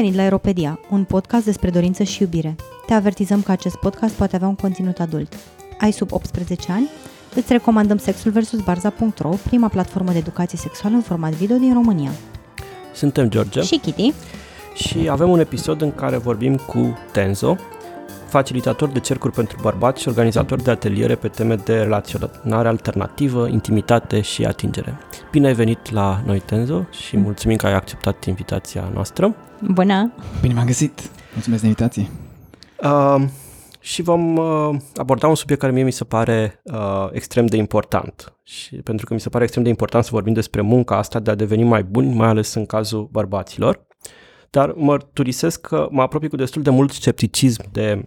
venit la Aeropedia, un podcast despre dorință și iubire. Te avertizăm că acest podcast poate avea un conținut adult. Ai sub 18 ani? Îți recomandăm Sexul vs. Barza.ro, prima platformă de educație sexuală în format video din România. Suntem George Și Kitty. și avem un episod în care vorbim cu Tenzo, facilitator de cercuri pentru bărbați și organizator de ateliere pe teme de relaționare alternativă, intimitate și atingere. Bine ai venit la noi, Tenzo, și mulțumim că ai acceptat invitația noastră. Bună! Bine m-am găsit! Mulțumesc de invitație! Uh, și vom uh, aborda un subiect care mie mi se pare uh, extrem de important. Și pentru că mi se pare extrem de important să vorbim despre munca asta de a deveni mai buni, mai ales în cazul bărbaților. Dar mărturisesc că mă apropii cu destul de mult scepticism de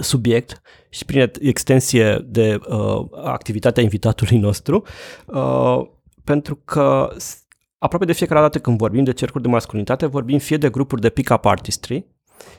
subiect și prin extensie de uh, activitatea invitatului nostru, uh, pentru că s- aproape de fiecare dată când vorbim de cercuri de masculinitate, vorbim fie de grupuri de pick-up artistry,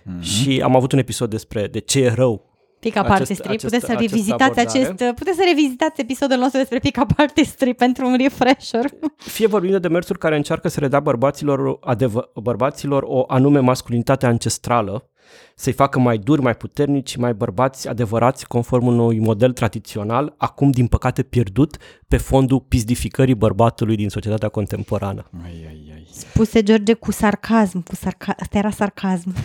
Mhm. și am avut un episod despre de ce e rău. Pick-up Acest- Artistry. acest- puteți să această revizitați abordare. acest, puteți să revizitați episodul nostru despre Pick-up Artistry pentru un refresher. Fie vorbim de demersuri care încearcă să redea bărbaților, adevă, bărbaților o anume masculinitate ancestrală, să-i facă mai duri, mai puternici, mai bărbați adevărați conform unui model tradițional, acum din păcate pierdut pe fondul pizdificării bărbatului din societatea contemporană. Ai, ai, ai. Spuse George cu sarcasm, cu sarca... Asta era sarcasm.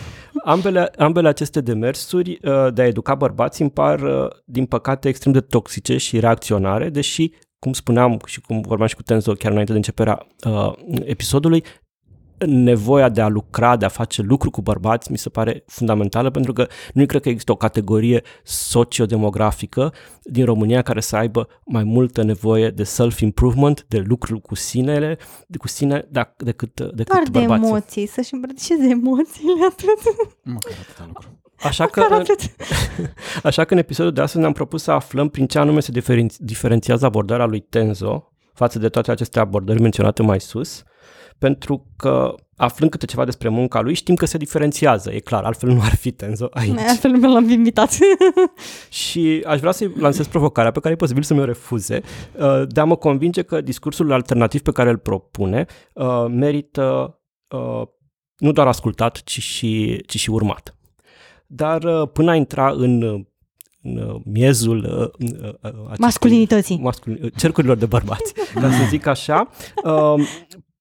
Ambele, ambele aceste demersuri uh, de a educa bărbații îmi par, uh, din păcate, extrem de toxice și reacționare, deși, cum spuneam și cum vorbeam și cu Tenzo chiar înainte de începerea uh, episodului, nevoia de a lucra, de a face lucru cu bărbați mi se pare fundamentală pentru că nu cred că există o categorie sociodemografică din România care să aibă mai multă nevoie de self-improvement, de lucru cu sinele, de cu sine, da, decât, decât Doar de bărbații. emoții, să-și îmbrățișeze emoțiile atât. Măcar atâta lucru. Așa că, Măcar în, atât. așa că în episodul de astăzi ne-am propus să aflăm prin ce anume se diferen- diferențiază abordarea lui Tenzo față de toate aceste abordări menționate mai sus, pentru că aflând câte ceva despre munca lui, știm că se diferențiază, e clar, altfel nu ar fi Tenzo aici. Altfel nu l-am invitat. Și aș vrea să-i lansez provocarea pe care e posibil să mi-o refuze, uh, de a mă convinge că discursul alternativ pe care îl propune uh, merită uh, nu doar ascultat, ci și, ci și urmat. Dar uh, până a intra în, în uh, miezul uh, uh, uh, acestui- Masculinității. masculin, cercurilor de bărbați, ca să zic așa. Uh,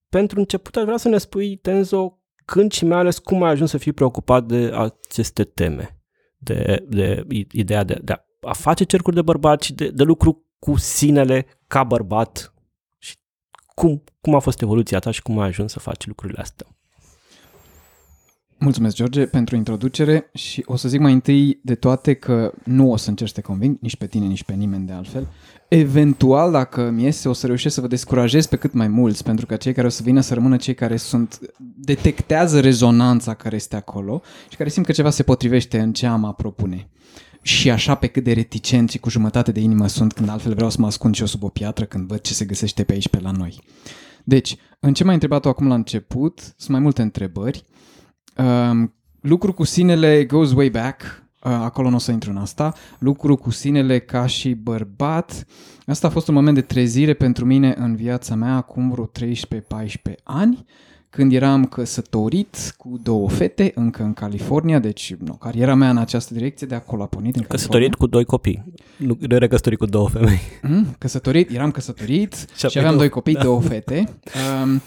pentru început aș vrea să ne spui, Tenzo, când și mai ales cum ai ajuns să fii preocupat de aceste teme, de, de i- ideea de, de a face cercuri de bărbați și de, de lucru cu sinele ca bărbat și cum, cum a fost evoluția ta și cum ai ajuns să faci lucrurile astea. Mulțumesc, George, pentru introducere și o să zic mai întâi de toate că nu o să încerc să te conving, nici pe tine, nici pe nimeni de altfel. Eventual, dacă mi iese, o să reușesc să vă descurajez pe cât mai mulți, pentru că cei care o să vină să rămână cei care sunt detectează rezonanța care este acolo și care simt că ceva se potrivește în ce am a propune. Și așa pe cât de reticent și cu jumătate de inimă sunt când altfel vreau să mă ascund și eu sub o piatră când văd ce se găsește pe aici pe la noi. Deci, în ce m-ai întrebat-o acum la început, sunt mai multe întrebări. Um, lucru cu sinele goes way back, uh, acolo nu o să intru în asta. Lucru cu sinele ca și bărbat, asta a fost un moment de trezire pentru mine în viața mea acum vreo 13-14 ani, când eram căsătorit cu două fete, încă în California, deci nu, cariera mea în această direcție de acolo a pornit în California. Căsătorit cu doi copii, nu nu era căsătorit cu două femei. Mm, căsătorit, eram căsătorit Și și, aveai aveam două. doi copii, două fete. Um,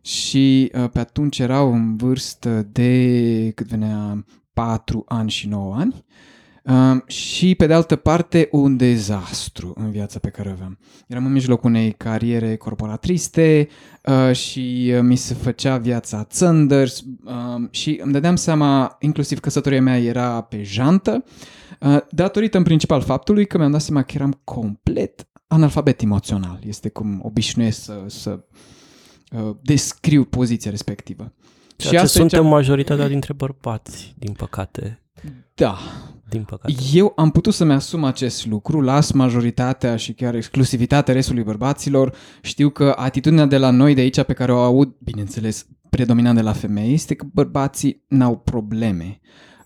și uh, pe atunci erau în vârstă de cât venea 4 ani și 9 ani. Um, și pe de altă parte un dezastru în viața pe care o aveam. Eram în mijlocul unei cariere corporatriste uh, și uh, mi se făcea viața țândări uh, și îmi dădeam seama, inclusiv căsătoria mea era pe jantă, uh, datorită în principal faptului că mi-am dat seama că eram complet analfabet emoțional. Este cum obișnuiesc să, să uh, descriu poziția respectivă. Ceea ce asta e suntem cea- majoritatea dintre bărbați, din păcate. Da, Din păcate. Eu am putut să-mi asum acest lucru, las majoritatea și chiar exclusivitatea restului bărbaților. Știu că atitudinea de la noi de aici pe care o aud, bineînțeles, predominant de la femei, este că bărbații n-au probleme.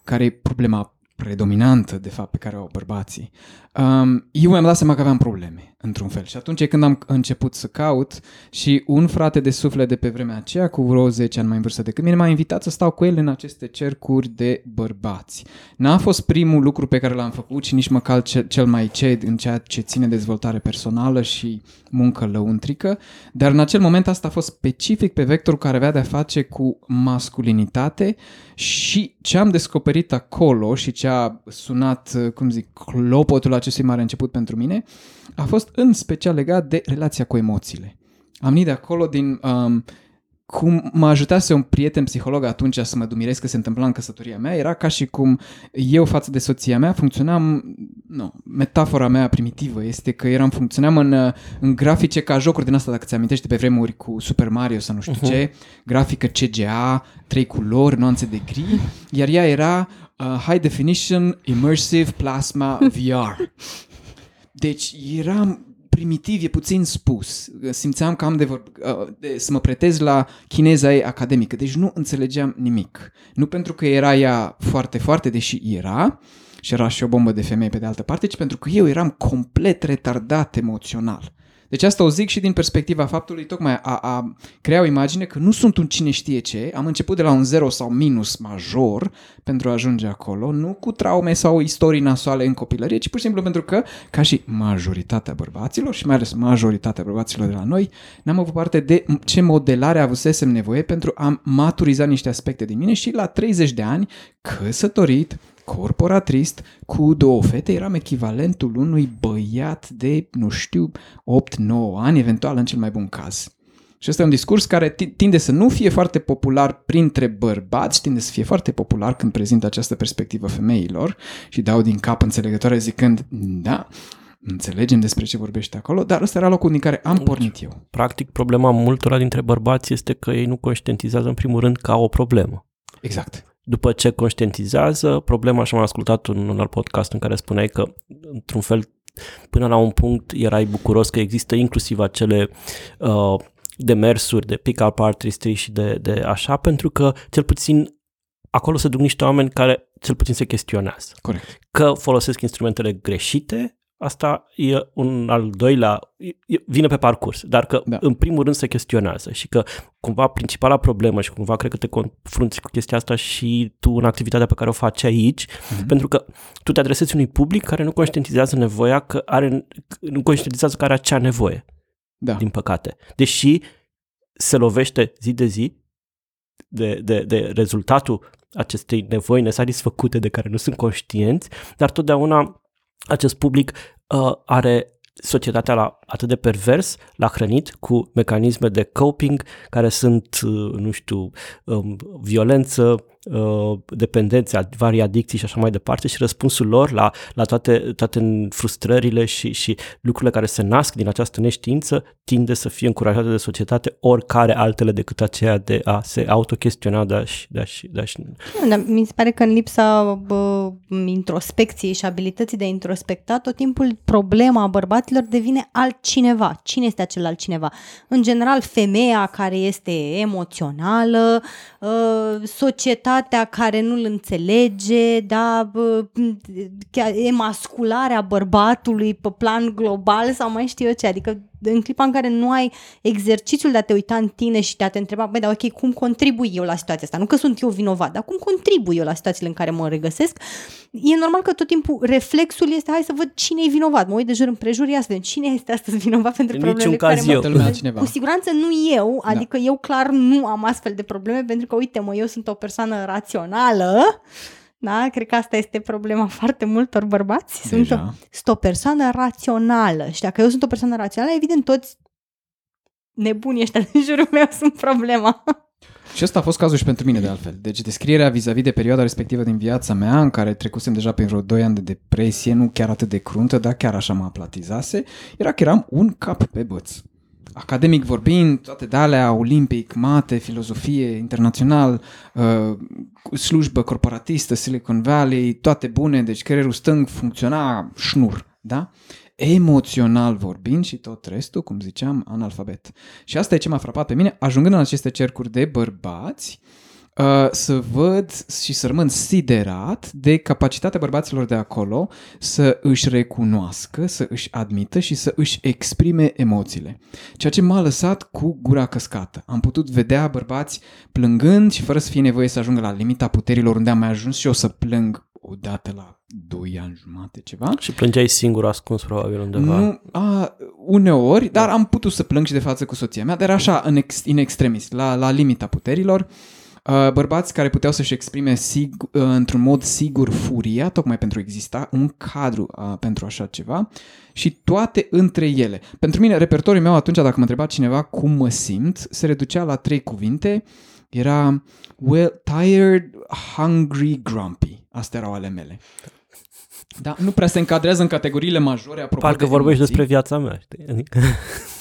Care e problema predominantă, de fapt, pe care o au bărbații, um, eu mi-am dat seama că aveam probleme, într-un fel. Și atunci când am început să caut și un frate de suflet de pe vremea aceea, cu vreo 10 ani mai în vârstă decât mine, m-a invitat să stau cu el în aceste cercuri de bărbați. N-a fost primul lucru pe care l-am făcut și nici măcar cel, cel mai ced în ceea ce ține dezvoltare personală și muncă lăuntrică, dar în acel moment asta a fost specific pe vectorul care avea de-a face cu masculinitate și ce am descoperit acolo și ce a sunat, cum zic, clopotul acestui mare început pentru mine, a fost în special legat de relația cu emoțiile. Am venit de acolo din um, cum mă ajutase un prieten psiholog atunci să mă dumiresc că se întâmpla în căsătoria mea, era ca și cum eu față de soția mea funcționam, nu, metafora mea primitivă este că eram, funcționam în, în grafice ca jocuri din asta, dacă ți amintești pe vremuri cu Super Mario sau nu știu uh-huh. ce, grafică CGA, trei culori, nuanțe de gri, iar ea era uh, High Definition Immersive Plasma VR. Deci eram primitiv e puțin spus. Simțeam că am de, vorb, uh, de să mă pretez la chineza ei academică, deci nu înțelegeam nimic. Nu pentru că era ea foarte, foarte, deși era, și era și o bombă de femei pe de altă parte, ci pentru că eu eram complet retardat emoțional. Deci asta o zic și din perspectiva faptului tocmai a, a crea o imagine că nu sunt un cine știe ce, am început de la un zero sau minus major pentru a ajunge acolo, nu cu traume sau istorii nasoale în copilărie, ci pur și simplu pentru că, ca și majoritatea bărbaților și mai ales majoritatea bărbaților de la noi, n-am avut parte de ce modelare avusesem nevoie pentru a maturiza niște aspecte din mine și la 30 de ani, căsătorit, corporatrist cu două fete, eram echivalentul unui băiat de, nu știu, 8-9 ani, eventual în cel mai bun caz. Și ăsta e un discurs care tinde să nu fie foarte popular printre bărbați, tinde să fie foarte popular când prezintă această perspectivă femeilor și dau din cap înțelegătoare zicând, da, înțelegem despre ce vorbește acolo, dar ăsta era locul din care am pornit eu. Practic, problema multora dintre bărbați este că ei nu conștientizează în primul rând ca o problemă. Exact după ce conștientizează problema, și am ascultat un, un alt podcast în care spuneai că, într-un fel, până la un punct erai bucuros că există inclusiv acele uh, demersuri de pick-up artistry și de, de așa, pentru că, cel puțin, acolo se duc niște oameni care, cel puțin, se chestionează. Corect. Că folosesc instrumentele greșite Asta e un al doilea, vine pe parcurs, dar că da. în primul rând se chestionează și că cumva principala problemă și cumva cred că te confrunți cu chestia asta și tu în activitatea pe care o faci aici, mm-hmm. pentru că tu te adresezi unui public care nu conștientizează nevoia, că are, nu conștientizează că are acea nevoie, da. din păcate. Deși se lovește zi de zi de, de, de rezultatul acestei nevoi nesatisfăcute de care nu sunt conștienți, dar totdeauna acest public uh, are societatea la atât de pervers, l-a hrănit cu mecanisme de coping care sunt, uh, nu știu, um, violență, uh, dependențe, vari adicții și așa mai departe și răspunsul lor la, la toate, toate frustrările și, și lucrurile care se nasc din această neștiință tinde să fie încurajate de societate oricare altele decât aceea de a se autochestiona, de a-și... De a-și, de a-și... Da, mi se pare că în lipsa bă, introspecției și abilității de a introspecta, tot timpul problema bărbaților devine altcineva. Cine este acel altcineva? În general, femeia care este emoțională, uh, societatea societatea care nu-l înțelege, da, emascularea bărbatului pe plan global sau mai știu eu ce, adică în clipa în care nu ai exercițiul de a te uita în tine și de a te întreba, băi, dar ok, cum contribui eu la situația asta? Nu că sunt eu vinovat, dar cum contribui eu la situațiile în care mă regăsesc? E normal că tot timpul reflexul este, hai să văd cine e vinovat. Mă uit de jur împrejur, ia să vedem cine este astăzi vinovat pentru problemele care eu. mă... Cu siguranță nu eu, da. adică da. eu clar nu am astfel de probleme pentru că, uite mă, eu sunt o persoană rațională, da? Cred că asta este problema foarte multor bărbați. Sunt o, sunt o persoană rațională și dacă eu sunt o persoană rațională, evident toți nebunii ăștia din jurul meu sunt problema. Și ăsta a fost cazul și pentru mine de altfel. Deci descrierea vis-a-vis de perioada respectivă din viața mea, în care trecusem deja prin vreo 2 ani de depresie, nu chiar atât de cruntă, dar chiar așa mă aplatizase, era că eram un cap pe băț academic vorbind, toate de alea, olimpic, mate, filozofie, internațional, uh, slujbă corporatistă, Silicon Valley, toate bune, deci creierul stâng funcționa șnur, da? Emoțional vorbind și tot restul, cum ziceam, analfabet. Și asta e ce m-a frapat pe mine, ajungând în aceste cercuri de bărbați, uh, să văd și să rămân siderat de capacitatea bărbaților de acolo să își recunoască, să își admită și să își exprime emoțiile. Ceea ce m-a lăsat cu gura căscată. Am putut vedea bărbați plângând și fără să fie nevoie să ajungă la limita puterilor unde am mai ajuns și eu să plâng odată la 2 ani jumate, ceva. Și plângeai singur ascuns probabil undeva. Nu, a, uneori, dar am putut să plâng și de față cu soția mea, dar așa, în, ex, in extremis, la, la limita puterilor. Uh, bărbați care puteau să-și exprime sig- uh, într-un mod sigur furia, tocmai pentru a exista un cadru uh, pentru așa ceva și toate între ele. Pentru mine, repertoriul meu atunci, dacă mă întreba cineva cum mă simt, se reducea la trei cuvinte. Era well, tired, hungry, grumpy. Astea erau ale mele. Da, nu prea se încadrează în categoriile majore apropo Parcă de vorbești emoții. despre viața mea, știi? Adică...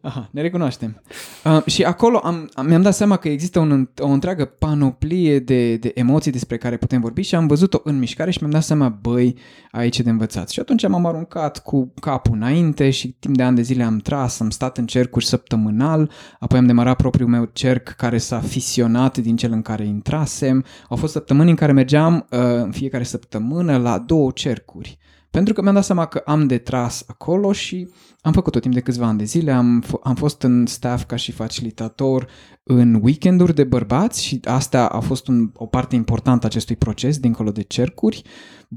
Aha, ne recunoaștem. Uh, și acolo am, am, mi-am dat seama că există un, o întreagă panoplie de, de emoții despre care putem vorbi și am văzut-o în mișcare și mi-am dat seama, băi, aici e de învățat. Și atunci m-am aruncat cu capul înainte și timp de ani de zile am tras, am stat în cercuri săptămânal, apoi am demarat propriul meu cerc care s-a fisionat din cel în care intrasem. Au fost săptămâni în care mergeam uh, în fiecare săptămână la două cercuri. Pentru că mi-am dat seama că am de tras acolo și am făcut-o timp de câțiva ani de zile, am, f- am fost în staff ca și facilitator în weekenduri de bărbați și asta a fost un, o parte importantă a acestui proces, dincolo de cercuri.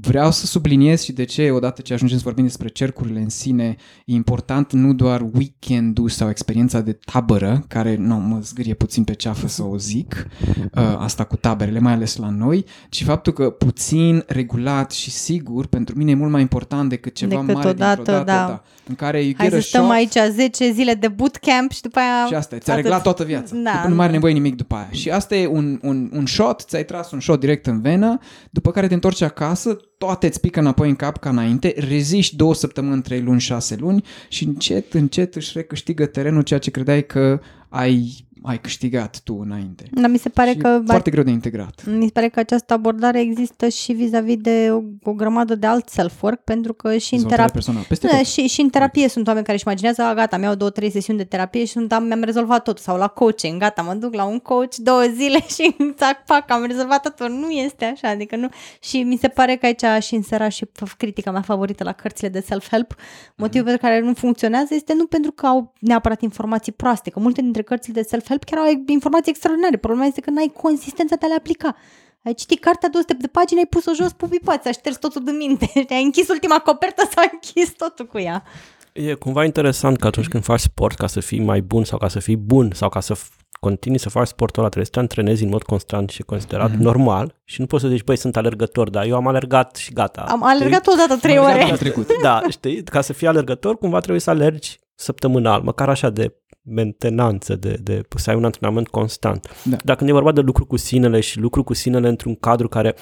Vreau să subliniez și de ce, odată ce ajungem să vorbim despre cercurile în sine, e important nu doar weekendul sau experiența de tabără, care nu mă zgârie puțin pe ceafă să o zic, uh, asta cu taberele, mai ales la noi, ci faptul că puțin, regulat și sigur, pentru mine e mult mai important decât ceva Decât mare odată, dintr-o dată, da. da. în care you Hai get să a stăm shot, aici 10 zile de bootcamp și după aia... și asta, ți-a atât. reglat toată viața. Da, După nu mai are nevoie nimic după aia. Și asta e un, un, un shot, ți-ai tras un shot direct în venă, după care te întorci acasă, toate îți pică înapoi în cap ca înainte, reziști două săptămâni, trei luni, șase luni și încet, încet își recâștigă terenul ceea ce credeai că ai, ai câștigat tu înainte. Dar mi se pare și că foarte greu de integrat. Mi se pare că această abordare există și vis-a-vis de o, o grămadă de alt self-work, pentru că și în Dezvoltare terapie... personală. Peste Da, tot. și, și în terapie sunt oameni care își imaginează, a, gata, mi-au două, trei sesiuni de terapie și sunt, am, mi-am rezolvat tot. Sau la coaching, gata, mă duc la un coach două zile și țac, pac, am rezolvat totul. Nu este așa, adică nu. Și mi se pare că aici și însera și f- critica mea favorită la cărțile de self-help. Motivul pentru care nu funcționează este nu pentru că au neapărat informații proaste, că multe dintre cărțile de self-help chiar au informații extraordinare. Problema este că n-ai consistența de a le aplica. Ai citit cartea 200 de pagini, ai pus-o jos, pupi poate, ai șters totul din minte. Ai închis ultima copertă sau ai închis totul cu ea. E cumva interesant că atunci când faci sport ca să fii mai bun sau ca să fii bun sau ca să f- continui să faci sportul ăla, trebuie să te antrenezi în mod constant și considerat Mhm. mm-hmm. normal și nu poți să zici, băi, sunt alergător, dar eu am alergat și gata. Am alergat odată trei Am alergat ore. anul trecut. Da, știi, ca să fii alergător, cumva trebuie să alergi săptămânal, măcar așa de mentenanță, de, de să ai un antrenament constant. Da. Dar când e vorba de lucru cu sinele și lucru cu sinele într-un cadru care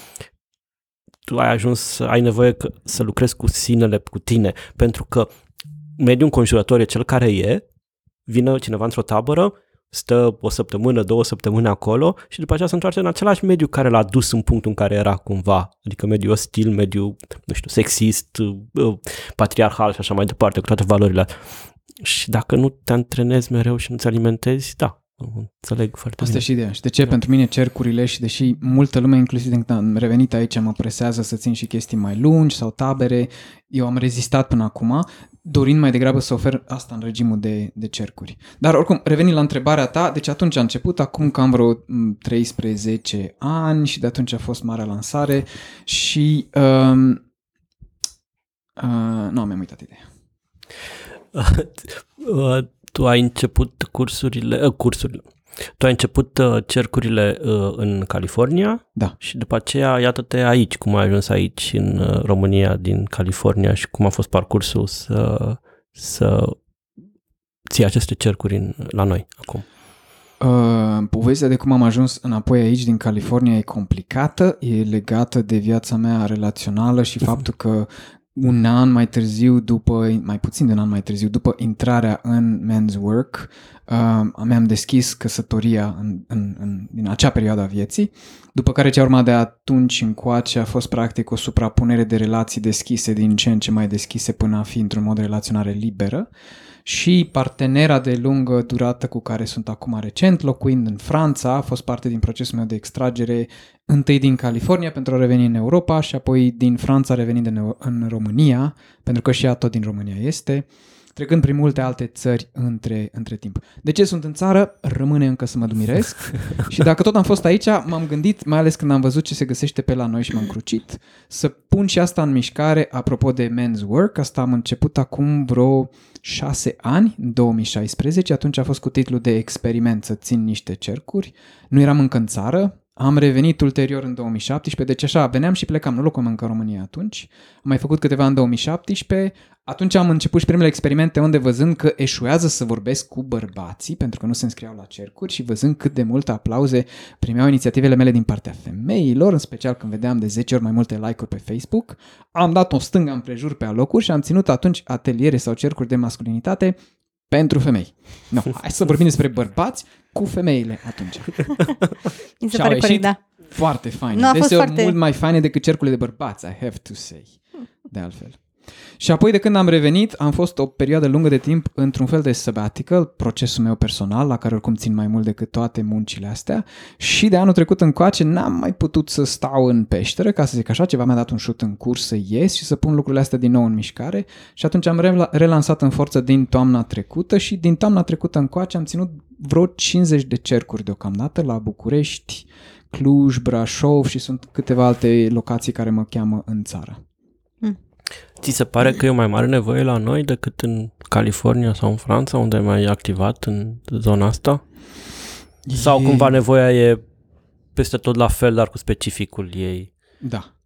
tu ai ajuns să ai nevoie că, să lucrezi cu sinele, cu tine, pentru că mediul înconjurător e cel care e, vine cineva într-o tabără, stă o săptămână, două săptămâni acolo și după aceea se întoarce în același mediu care l-a dus în punctul în care era cumva, adică mediu ostil, mediu, nu știu, sexist, uh, patriarhal și așa mai departe, cu toate valorile. Și dacă nu te antrenezi mereu și nu-ți alimentezi, da, înțeleg foarte Asta e bine. și ideea. Și de ce pentru mine cercurile și deși multă lume, inclusiv de când am revenit aici, mă presează să țin și chestii mai lungi sau tabere, eu am rezistat până acum, dorind mai degrabă să ofer asta în regimul de, de cercuri. Dar oricum, revenind la întrebarea ta, deci atunci a început, acum cam vreo m, 13 ani și de atunci a fost marea lansare și... Um, uh, nu, mi-am uitat ideea. Uh, tu ai început cursurile, uh, cursurile, tu ai început uh, cercurile uh, în California Da. și după aceea iată-te aici, cum ai ajuns aici în uh, România din California și cum a fost parcursul să, să ții aceste cercuri în, la noi acum. Uh, povestea de cum am ajuns înapoi aici din California e complicată, e legată de viața mea relațională și faptul că un an mai târziu, după, mai puțin de un an mai târziu, după intrarea în Men's Work, uh, mi-am deschis căsătoria în, în, în, din acea perioadă a vieții, după care ce a urmat de atunci încoace a fost practic o suprapunere de relații deschise din ce în ce mai deschise până a fi într-un mod de relaționare liberă și partenera de lungă durată cu care sunt acum recent, locuind în Franța, a fost parte din procesul meu de extragere întâi din California pentru a reveni în Europa și apoi din Franța revenind în, în România, pentru că și ea tot din România este trecând prin multe alte țări între, între timp. De ce sunt în țară? Rămâne încă să mă dumiresc. și dacă tot am fost aici, m-am gândit, mai ales când am văzut ce se găsește pe la noi și m-am crucit, să pun și asta în mișcare apropo de men's work. Asta am început acum vreo șase ani, în 2016. Atunci a fost cu titlul de experiment să țin niște cercuri. Nu eram încă în țară, am revenit ulterior în 2017, deci așa, veneam și plecam, nu locuam încă în România atunci. Am mai făcut câteva în 2017, atunci am început și primele experimente unde văzând că eșuează să vorbesc cu bărbații, pentru că nu se înscriau la cercuri și văzând cât de multe aplauze primeau inițiativele mele din partea femeilor, în special când vedeam de 10 ori mai multe like-uri pe Facebook, am dat o stângă împrejur pe alocuri și am ținut atunci ateliere sau cercuri de masculinitate pentru femei. No, hai să vorbim despre bărbați cu femeile atunci. Mi se pare corect, da. Foarte fain. Nu a fost Deseori foarte- mult mai faine decât cercurile de bărbați, I have to say. De altfel. Și apoi de când am revenit, am fost o perioadă lungă de timp într-un fel de sabbatical, procesul meu personal, la care oricum țin mai mult decât toate muncile astea, și de anul trecut încoace n-am mai putut să stau în peșteră, ca să zic așa, ceva mi-a dat un șut în curs să ies și să pun lucrurile astea din nou în mișcare și atunci am rela- relansat în forță din toamna trecută și din toamna trecută încoace am ținut vreo 50 de cercuri deocamdată la București, Cluj, Brașov și sunt câteva alte locații care mă cheamă în țară. Ți se pare că e o mai mare nevoie la noi decât în California sau în Franța, unde ai mai activat în zona asta? Sau E- cumva nevoia e peste tot la fel, dar cu specificul ei? Da.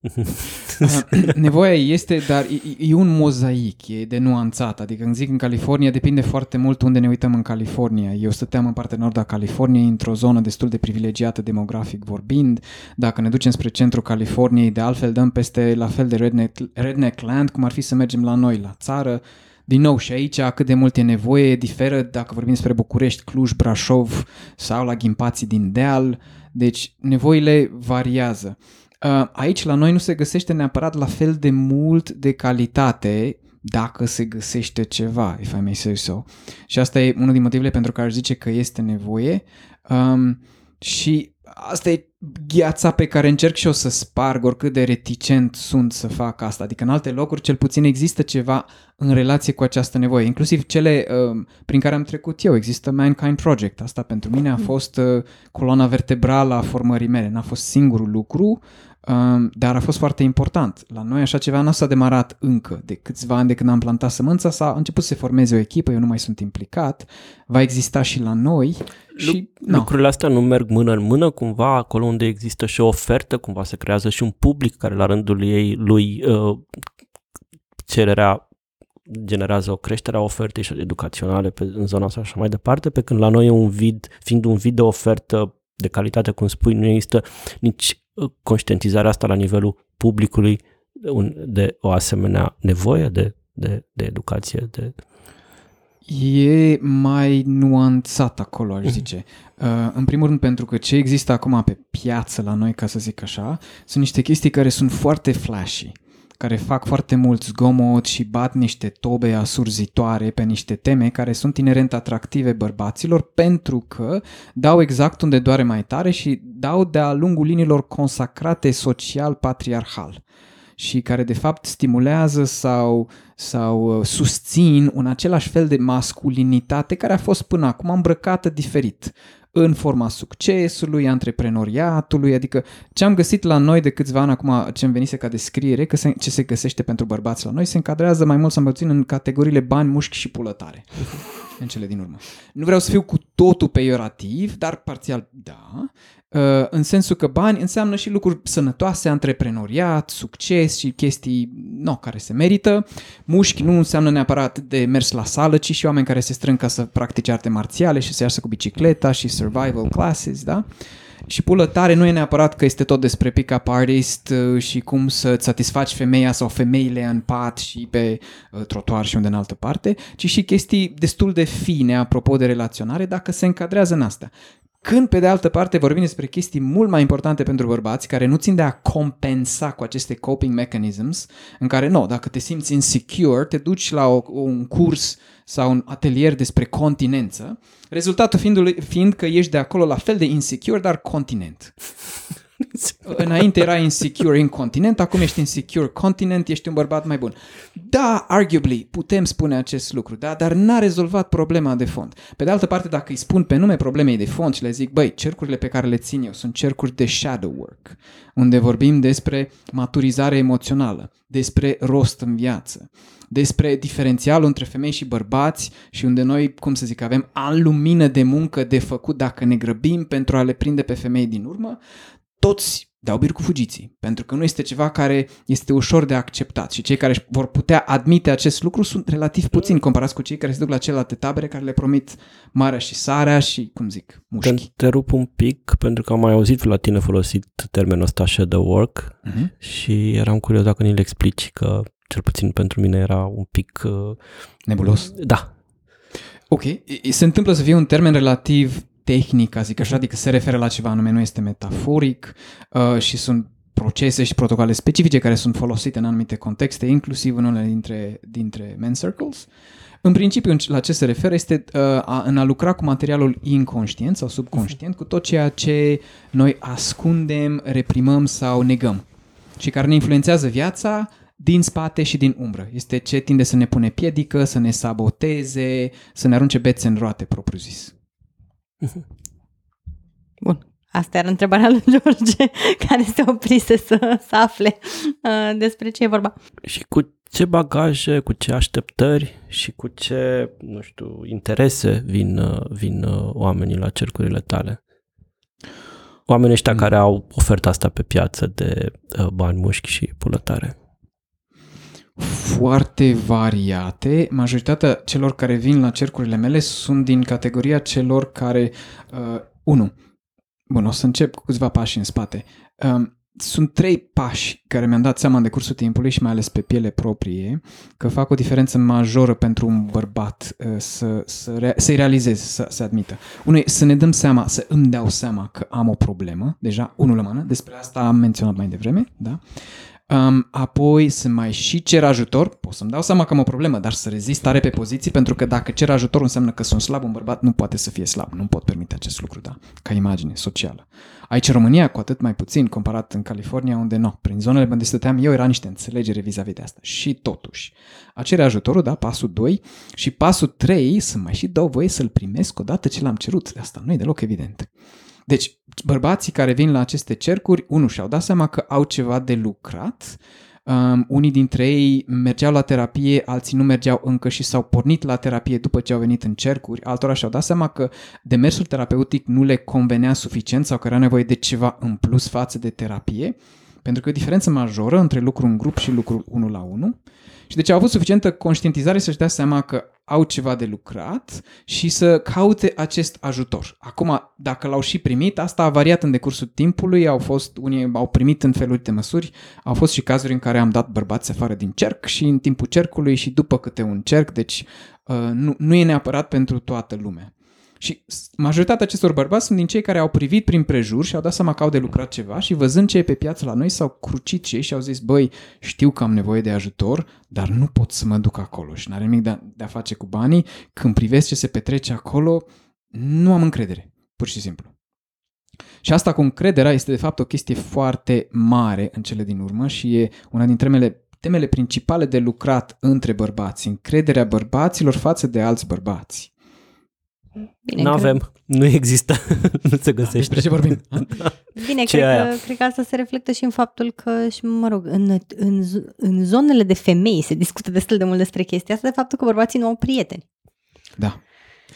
Uh, Nevoia este, dar e, e un mozaic, e de nuanțat. Adică când zic în California, depinde foarte mult unde ne uităm în California. Eu stăteam în partea nord a Californiei, într-o zonă destul de privilegiată demografic vorbind. Dacă ne ducem spre centrul Californiei, de altfel dăm peste la fel de redneck, redneck land, cum ar fi să mergem la noi, la țară. Din nou, și aici cât de mult e nevoie diferă dacă vorbim despre București, Cluj, Brașov sau la Ghimpații din Deal. Deci nevoile variază. Uh, Aici la noi nu se găsește neapărat la fel de mult de calitate dacă se găsește ceva, if I may say so. Și asta e unul din motivele pentru care aș zice că este nevoie. Um, și asta e gheața pe care încerc și eu să sparg oricât de reticent sunt să fac asta. Adică în alte locuri cel puțin există ceva în relație cu această nevoie. Inclusiv cele um, prin care am trecut eu. Există Mankind Project. Asta pentru mine a fost uh, coloana vertebrală a formării mele. N-a fost singurul lucru, um, dar a fost foarte important. La noi așa ceva nu s-a demarat încă. De câțiva ani de când am plantat sămânța s-a început să se formeze o echipă, eu nu mai sunt implicat. Va exista și la noi. Și, no. Lucrurile astea nu merg mână în mână, cumva acolo unde există și o ofertă, cumva se creează și un public care la rândul ei lui uh, cererea generează o creștere a ofertei și educaționale pe, în zona asta și așa mai departe, pe când la noi e un vid, fiind un vid de ofertă de calitate, cum spui, nu există nici uh, conștientizarea asta la nivelul publicului un, de o asemenea nevoie de, de, de educație, de... E mai nuanțat acolo, aș zice. Uh, în primul rând pentru că ce există acum pe piață la noi, ca să zic așa, sunt niște chestii care sunt foarte flashy care fac foarte mult zgomot și bat niște tobe asurzitoare pe niște teme care sunt inerent atractive bărbaților pentru că dau exact unde doare mai tare și dau de-a lungul liniilor consacrate social-patriarhal și care de fapt stimulează sau, sau uh, susțin un același fel de masculinitate care a fost până acum îmbrăcată diferit în forma succesului, antreprenoriatului, adică ce am găsit la noi de câțiva ani acum, ce îmi venise ca descriere, că se, ce se găsește pentru bărbați la noi, se încadrează mai mult sau mai puțin în categoriile bani, mușchi și pulătare. În cele din urmă. Nu vreau să fiu cu totul peiorativ, dar parțial da, Uh, în sensul că bani înseamnă și lucruri sănătoase, antreprenoriat, succes și chestii no, care se merită. Mușchi nu înseamnă neapărat de mers la sală, ci și oameni care se strâng ca să practice arte marțiale și să iasă cu bicicleta și survival classes, da? Și pulătare nu e neapărat că este tot despre pick-up artist uh, și cum să-ți satisfaci femeia sau femeile în pat și pe uh, trotuar și unde în altă parte, ci și chestii destul de fine apropo de relaționare dacă se încadrează în asta Când, pe de altă parte, vorbim despre chestii mult mai importante pentru bărbați, care nu țin de a compensa cu aceste coping mechanisms, în care, nu, dacă te simți insecure, te duci la o, un curs sau un atelier despre continență, rezultatul fiind, fiind că ești de acolo la fel de insecure, dar continent. Înainte era insecure incontinent, acum ești insecure continent, ești un bărbat mai bun. Da, arguably, putem spune acest lucru, da? dar n-a rezolvat problema de fond. Pe de altă parte, dacă îi spun pe nume problemei de fond și le zic, băi, cercurile pe care le țin eu sunt cercuri de shadow work, unde vorbim despre maturizare emoțională, despre rost în viață, despre diferențialul între femei și bărbați și unde noi, cum să zic, avem an lumină de muncă de făcut dacă ne grăbim pentru a le prinde pe femei din urmă, toți dau bir cu fugiții, pentru că nu este ceva care este ușor de acceptat și cei care vor putea admite acest lucru sunt relativ puțini comparați cu cei care se duc la celelalte tabere care le promit marea și sarea și, cum zic, mușchi. Te, te rup un pic pentru că am mai auzit la tine folosit termenul ăsta shadow work uh-huh. și eram curios dacă ni le explici că cel puțin pentru mine era un pic... Uh, Nebulos? Da. Ok, se întâmplă să fie un termen relativ tehnic, ca zic așa, adică se referă la ceva anume, nu este metaforic uh, și sunt procese și protocoale specifice care sunt folosite în anumite contexte, inclusiv în unele dintre, dintre men circles. În principiu, la ce se referă este uh, a, în a lucra cu materialul inconștient sau subconștient, cu tot ceea ce noi ascundem, reprimăm sau negăm și care ne influențează viața din spate și din umbră. Este ce tinde să ne pune piedică, să ne saboteze, să ne arunce bețe în roate, propriu zis. Bun. Asta era întrebarea lui George, care se oprise să, să afle uh, despre ce e vorba. Și cu ce bagaje, cu ce așteptări și cu ce, nu știu, interese vin, uh, vin uh, oamenii la cercurile tale? Oamenii ăștia mm. care au oferta asta pe piață de uh, bani mușchi și pulătare foarte variate. Majoritatea celor care vin la cercurile mele sunt din categoria celor care, uh, unu, bun, o să încep cu câțiva pași în spate. Um, sunt trei pași care mi-am dat seama în decursul timpului și mai ales pe piele proprie că fac o diferență majoră pentru un bărbat uh, să, să rea- să-i realizeze, să se admită. Unul să ne dăm seama, să îmi dau seama că am o problemă, deja unul la mână, despre asta am menționat mai devreme, da? Um, apoi să mai și cer ajutor, pot să-mi dau seama că am o problemă, dar să rezist tare pe poziții, pentru că dacă cer ajutor înseamnă că sunt slab, un bărbat nu poate să fie slab, nu pot permite acest lucru, da, ca imagine socială. Aici în România, cu atât mai puțin, comparat în California, unde nu, prin zonele unde stăteam eu, era niște înțelegere vis-a-vis de asta. Și totuși, a cere ajutorul, da, pasul 2 și pasul 3, să mai și dau voie să-l primesc odată ce l-am cerut. Asta nu e deloc evident. Deci, bărbații care vin la aceste cercuri, unul și-au dat seama că au ceva de lucrat, Um, unii dintre ei mergeau la terapie, alții nu mergeau încă și s-au pornit la terapie după ce au venit în cercuri, altora și-au dat seama că demersul terapeutic nu le convenea suficient sau că era nevoie de ceva în plus față de terapie, pentru că e o diferență majoră între lucru în grup și lucru unul la unul. Și deci au avut suficientă conștientizare să-și dea seama că au ceva de lucrat și să caute acest ajutor. Acum, dacă l-au și primit, asta a variat în decursul timpului, au fost, unii au primit în feluri de măsuri, au fost și cazuri în care am dat bărbați afară din cerc și în timpul cercului și după câte un cerc, deci uh, nu, nu e neapărat pentru toată lumea. Și majoritatea acestor bărbați sunt din cei care au privit prin prejur și au dat seama că au de lucrat ceva și văzând ce e pe piață la noi s-au crucit cei și au zis, băi, știu că am nevoie de ajutor, dar nu pot să mă duc acolo și n-are nimic de a, de a face cu banii. Când privesc ce se petrece acolo, nu am încredere, pur și simplu. Și asta cu încrederea este de fapt o chestie foarte mare în cele din urmă și e una dintre temele, temele principale de lucrat între bărbați, încrederea bărbaților față de alți bărbați. Bine, nu avem, nu există, nu se găsește. Despre ce vorbim? Bine, ce cred, că, cred că asta se reflectă și în faptul că, și mă rog, în, în, în zonele de femei se discută destul de mult despre chestia asta, de faptul că bărbații nu au prieteni. Da.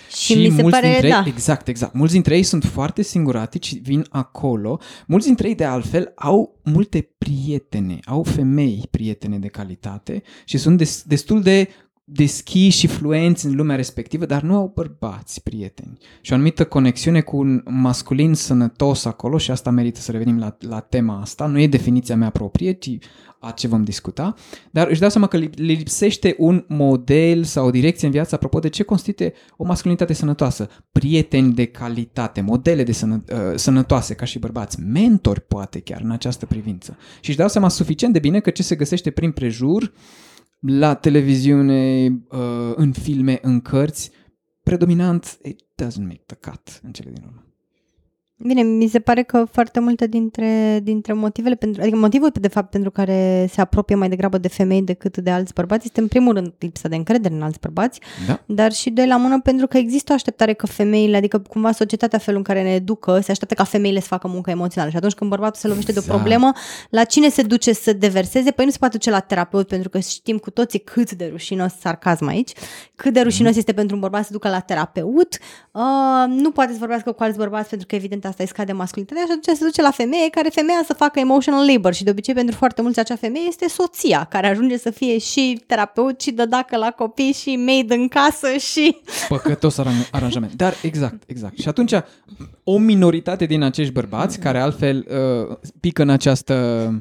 Și, și mi se mulți pare, dintre ei, da. Exact, exact. Mulți dintre ei sunt foarte singuratici, vin acolo. Mulți dintre ei, de altfel, au multe prietene, au femei prietene de calitate și sunt des, destul de deschiși și fluenți în lumea respectivă, dar nu au bărbați prieteni. Și o anumită conexiune cu un masculin sănătos acolo, și asta merită să revenim la, la tema asta, nu e definiția mea proprie, ci a ce vom discuta, dar își dau seama că le lipsește un model sau o direcție în viață apropo de ce constituie o masculinitate sănătoasă, prieteni de calitate, modele de sănă, uh, sănătoase ca și bărbați, mentori poate chiar în această privință. Și își dau seama suficient de bine că ce se găsește prin prejur, la televiziune, uh, în filme, în cărți, predominant, it doesn't make the cut în cele din urmă. Bine, mi se pare că foarte multe dintre, dintre motivele, pentru, adică motivul de fapt pentru care se apropie mai degrabă de femei decât de alți bărbați este în primul rând lipsa de încredere în alți bărbați, Da. dar și de la mână pentru că există o așteptare că femeile, adică cumva societatea felul în care ne educă, se așteaptă ca femeile să facă muncă emoțională și atunci când bărbatul se lovește de o Exact. problemă, la cine se duce să deverseze? Păi nu se poate duce la terapeut pentru că știm cu toții cât de rușinos, sarcasm aici, cât de rușinos Mhm. este pentru un bărbat să ducă la terapeut, uh, nu poate să vorbească cu alți bărbați pentru că evident asta îi scade masculinitatea și atunci se duce la femeie care femeia să facă emotional labor și de obicei pentru foarte mulți acea femeie este soția care ajunge să fie și terapeut și dădacă la copii și maid în casă și Păcătos aran- aranjament. Dar exact, exact. Și atunci o minoritate din acești bărbați care altfel uh, pică în această uh,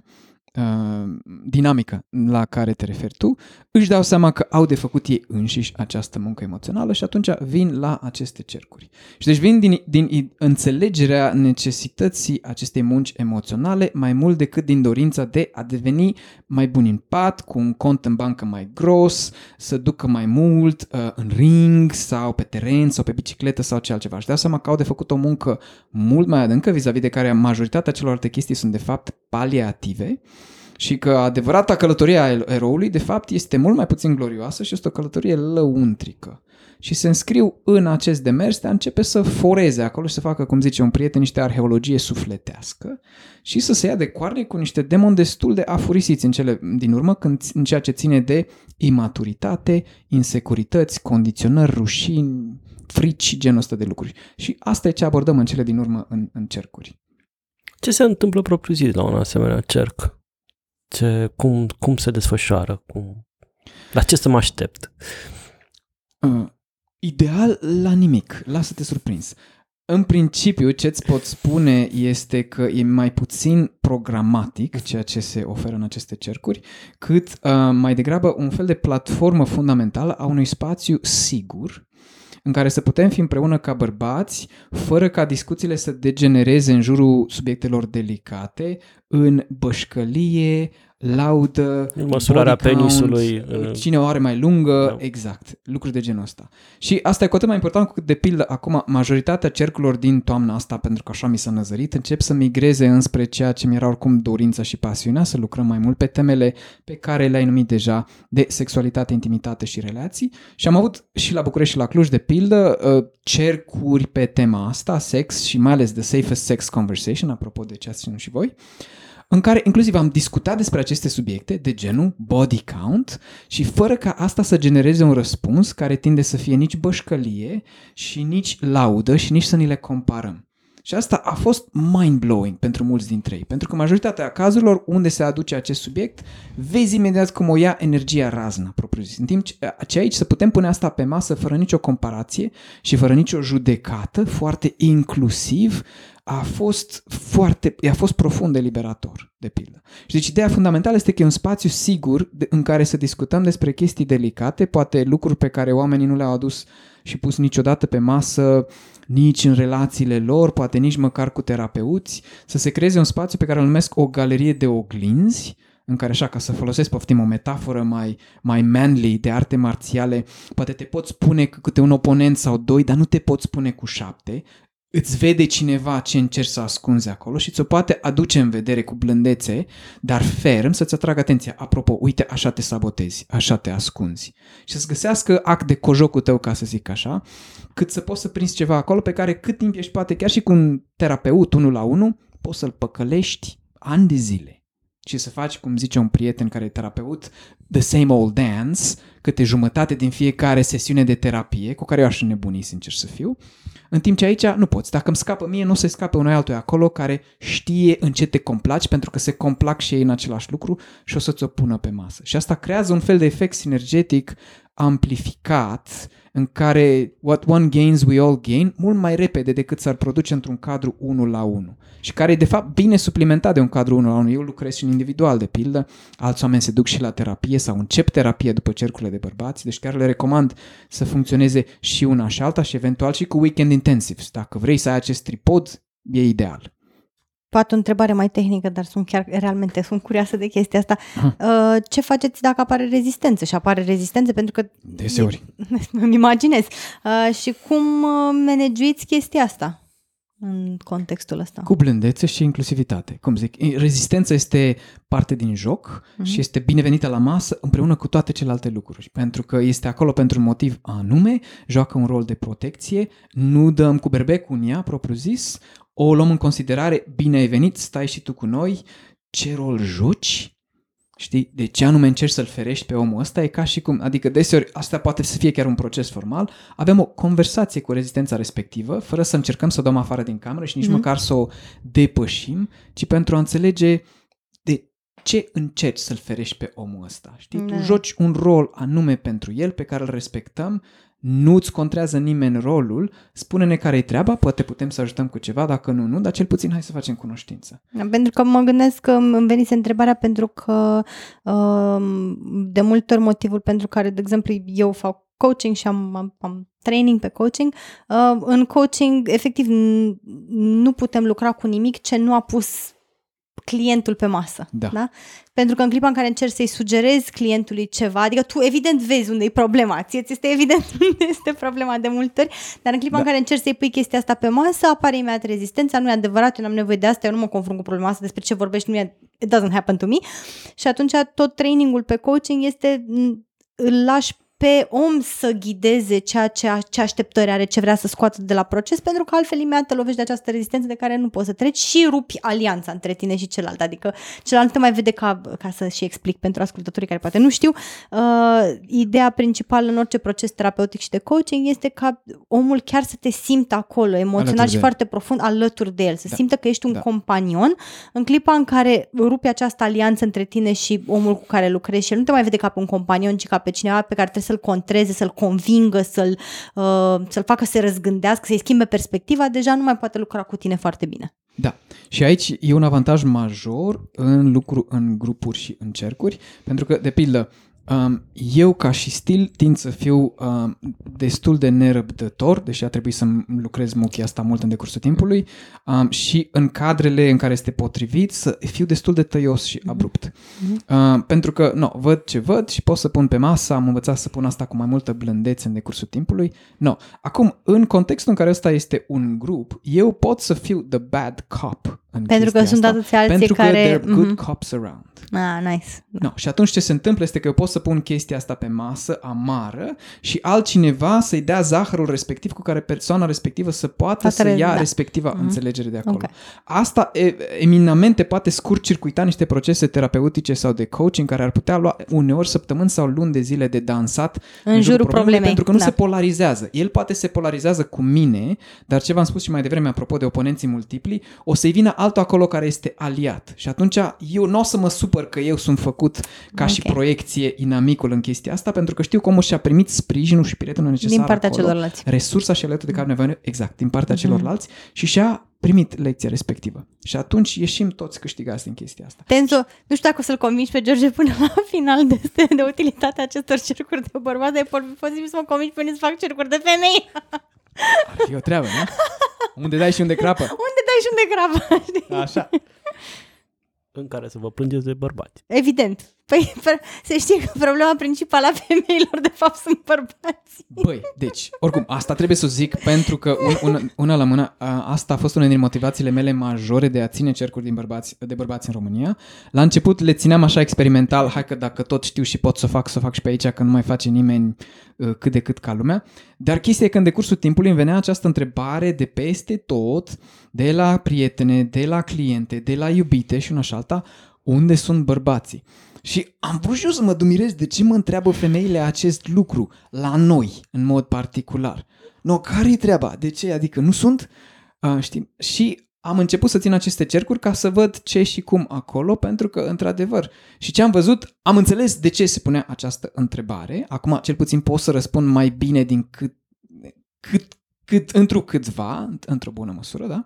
dinamică la care te referi tu, își dau seama că au de făcut ei înșiși această muncă emoțională și atunci vin la aceste cercuri. Și deci vin din, din i- înțelegerea necesității acestei munci emoționale mai mult decât din dorința de a deveni mai buni în pat, cu un cont în bancă mai gros, să ducă mai mult uh, în ring sau pe teren sau pe bicicletă sau ce altceva. Și dau seama că au de făcut o muncă mult mai adâncă vis-a-vis de care majoritatea celorlalte chestii sunt de fapt paliative și că adevărata călătorie a eroului de fapt este mult mai puțin glorioasă și este o călătorie lăuntrică. Și se înscriu în acest demers de a începe să foreze acolo și să facă, cum zice un prieten, niște arheologie sufletească și să se ia de coarne cu niște demoni destul de afurisiți în cele din urmă, când, în ceea ce ține de imaturitate, insecurități, condiționări, rușini, frici și genul ăsta de lucruri. Și asta e ce abordăm în cele din urmă în, în cercuri. Ce se întâmplă propriu zis la un asemenea cerc? Ce, cum, cum se desfășoară? Cum, la ce să mă aștept? Uh, ideal la nimic, lasă-te surprins. În principiu, ce îți pot spune este că e mai puțin programatic ceea ce se oferă în aceste cercuri, cât uh, mai degrabă un fel de platformă fundamentală a unui spațiu sigur în care să putem fi împreună ca bărbați, fără ca discuțiile să degenereze în jurul subiectelor delicate, în bășcălie, laudă, În măsurarea body count, penisului, în- cine o are mai lungă, Da. exact, lucruri de genul ăsta. Și asta e cu atât mai important cu cât, de pildă, acum majoritatea cercurilor din toamna asta, pentru că așa mi s-a năzărit, încep să migreze înspre ceea ce mi era oricum dorința și pasiunea, să lucrăm mai mult pe temele pe care le-ai numit deja de sexualitate, intimitate și relații. Și am avut și la București și la Cluj, de pildă, uh, cercuri pe tema asta, sex și mai ales The Safest Sex Conversation, apropo de ce ați ținut și voi, în care inclusiv am discutat despre aceste subiecte de genul body count și fără ca asta să genereze un răspuns care tinde să fie nici bășcălie și nici laudă și nici să ni le comparăm. Și asta a fost mind-blowing pentru mulți dintre ei, pentru că majoritatea cazurilor unde se aduce acest subiect, vezi imediat cum o ia energia razna, propriu zis. În timp ce, ce aici să putem pune asta pe masă fără nicio comparație și fără nicio judecată, foarte inclusiv, a fost foarte, a fost profund eliberator, de pildă. Și deci ideea fundamentală este că e un spațiu sigur de, în care să discutăm despre chestii delicate, poate lucruri pe care oamenii nu le-au adus și pus niciodată pe masă, nici în relațiile lor, poate nici măcar cu terapeuți, să se creeze un spațiu pe care îl numesc o galerie de oglinzi, în care așa, ca să folosesc, poftim, o metaforă mai, mai manly de arte marțiale, poate te poți pune cu câte un oponent sau doi, dar nu te poți pune cu șapte, îți vede cineva ce încerci să ascunzi acolo și ți-o poate aduce în vedere cu blândețe, dar ferm să-ți atragă atenția. Apropo, uite, așa te sabotezi, așa te ascunzi. Și să-ți găsească act de cojocul tău, ca să zic așa, cât să poți să prinzi ceva acolo pe care cât timp ești poate chiar și cu un terapeut unul la unul, poți să-l păcălești ani de zile și să faci, cum zice un prieten care e terapeut, the same old dance, câte jumătate din fiecare sesiune de terapie, cu care eu aș nebuni, sincer să fiu, în timp ce aici nu poți. Dacă îmi scapă mie, nu se scape unui altuia acolo care știe în ce te complaci, pentru că se complac și ei în același lucru și o să-ți o pună pe masă. Și asta creează un fel de efect sinergetic amplificat în care what one gains we all gain mult mai repede decât s-ar produce într-un cadru 1 la 1 și care e de fapt bine suplimentat de un cadru 1 la 1. Eu lucrez și în individual, de pildă, alți oameni se duc și la terapie sau încep terapie după cercurile de bărbați, deci chiar le recomand să funcționeze și una și alta și eventual și cu weekend intensives. Dacă vrei să ai acest tripod, e ideal. Poate o întrebare mai tehnică, dar sunt chiar realmente sunt curioasă de chestia asta. Uh, ce faceți dacă apare rezistență? Și apare rezistență pentru că... Deseori. Îmi imaginez. Uh, și cum uh, managuiți chestia asta în contextul ăsta? Cu blândețe și inclusivitate. Cum zic, rezistența este parte din joc uh-huh. și este binevenită la masă împreună cu toate celelalte lucruri. Pentru că este acolo pentru un motiv anume, joacă un rol de protecție, nu dăm cu berbecul în ea, propriu zis, o luăm în considerare, bine ai venit, stai și tu cu noi, ce rol joci, Știi? De ce anume încerci să-l ferești pe omul ăsta? E ca și cum, adică deseori asta poate să fie chiar un proces formal, avem o conversație cu rezistența respectivă, fără să încercăm să o dăm afară din cameră și nici mm-hmm. măcar să o depășim, ci pentru a înțelege de ce încerci să-l ferești pe omul ăsta. Știi? Mm. Tu joci un rol anume pentru el pe care îl respectăm, nu-ți contrează nimeni rolul, spune-ne care e treaba, poate putem să ajutăm cu ceva, dacă nu, nu, dar cel puțin hai să facem cunoștință. Da, pentru că mă gândesc că îmi venise întrebarea pentru că um, de multe ori motivul pentru care, de exemplu, eu fac coaching și am, am, am training pe coaching, uh, în coaching efectiv nu putem lucra cu nimic ce nu a pus clientul pe masă. Da. da? Pentru că în clipa în care încerci să-i sugerezi clientului ceva, adică tu evident vezi unde e problema, ție ți este evident unde este problema de multe ori, dar în clipa da. în care încerci să-i pui chestia asta pe masă, apare imediat rezistența, nu e adevărat, eu nu am nevoie de asta, eu nu mă confrunt cu problema asta, despre ce vorbești, nu e, it doesn't happen to me. Și atunci tot trainingul pe coaching este îl lași pe om să ghideze ceea ce, ce așteptări are, ce vrea să scoată de la proces, pentru că altfel imediat te lovești de această rezistență de care nu poți să treci și rupi alianța între tine și celălalt. Adică celălalt te mai vede ca, ca să și explic pentru ascultătorii care poate nu știu, uh, ideea principală în orice proces terapeutic și de coaching este ca omul chiar să te simtă acolo, emoțional și foarte profund alături de el, să da. simtă că ești un da. companion în clipa în care rupi această alianță între tine și omul cu care lucrezi și el nu te mai vede ca pe un companion, ci ca pe cineva pe care trebuie să să-l contreze, să-l convingă, să-l, uh, să-l facă să se răzgândească, să-i schimbe perspectiva, deja nu mai poate lucra cu tine foarte bine. Da. Și aici e un avantaj major în lucru în grupuri și în cercuri, pentru că, de pildă, Um, eu, ca și stil, tind să fiu um, destul de nerăbdător, deși a trebuit să lucrez muchia asta mult în decursul timpului, um, și în cadrele în care este potrivit să fiu destul de tăios și abrupt. Mm-hmm. Um, pentru că, nu, văd ce văd și pot să pun pe masă, am învățat să pun asta cu mai multă blândețe în decursul timpului. No. Acum, în contextul în care ăsta este un grup, eu pot să fiu the bad cop în Pentru că sunt atâția alții pentru care... Pentru că there are good mm-hmm. cops around. Ah, nice. Da. No. Și atunci ce se întâmplă este că eu pot să pun chestia asta pe masă, amară, și altcineva să-i dea zahărul respectiv cu care persoana respectivă să poată Toată să ia da. respectiva mm-hmm. înțelegere de acolo. Okay. Asta e, eminamente poate scurt-circuita niște procese terapeutice sau de coaching care ar putea lua uneori săptămâni sau luni de zile de dansat în, în jurul problemei. Pentru că nu da. se polarizează. El poate se polarizează cu mine, dar ce v-am spus și mai devreme apropo de oponenții multipli, o să-i vină altul acolo care este aliat. Și atunci eu nu o să mă supăr că eu sunt făcut ca okay. și proiecție inamicul în chestia asta, pentru că știu că omul și-a primit sprijinul și prietenul necesar Din partea acolo, celorlalți. Resursa și alături de care nevoie, exact, din partea mm-hmm. celorlalți și și-a primit lecția respectivă. Și atunci ieșim toți câștigați din chestia asta. Tenzo, nu știu dacă o să-l convingi pe George până la final de, de utilitatea acestor cercuri de bărbați, dar e posibil să mă convingi până să fac cercuri de femei. Ar fi o treabă, nu? Unde dai și unde crapă? Unde dai și unde crapă, știi? Așa. În care să vă plângeți de bărbați. Evident. Păi să știi că problema principală a femeilor de fapt sunt bărbați. Băi, deci, oricum, asta trebuie să zic pentru că un, un, una la mână, asta a fost una din motivațiile mele majore de a ține cercuri din bărbați, de bărbați în România. La început le țineam așa experimental, hai că dacă tot știu și pot să fac, să fac și pe aici, că nu mai face nimeni uh, cât de cât ca lumea. Dar chestia e că în decursul timpului îmi venea această întrebare de peste tot, de la prietene, de la cliente, de la iubite și una și alta, unde sunt bărbații? Și am vrut și eu să mă dumirez de ce mă întreabă femeile acest lucru la noi, în mod particular. No, care-i treaba? De ce? Adică nu sunt? Uh, știi? Și am început să țin aceste cercuri ca să văd ce și cum acolo, pentru că, într-adevăr, și ce am văzut, am înțeles de ce se punea această întrebare. Acum, cel puțin pot să răspund mai bine din cât, cât, cât într-o câțiva, într-o bună măsură, da?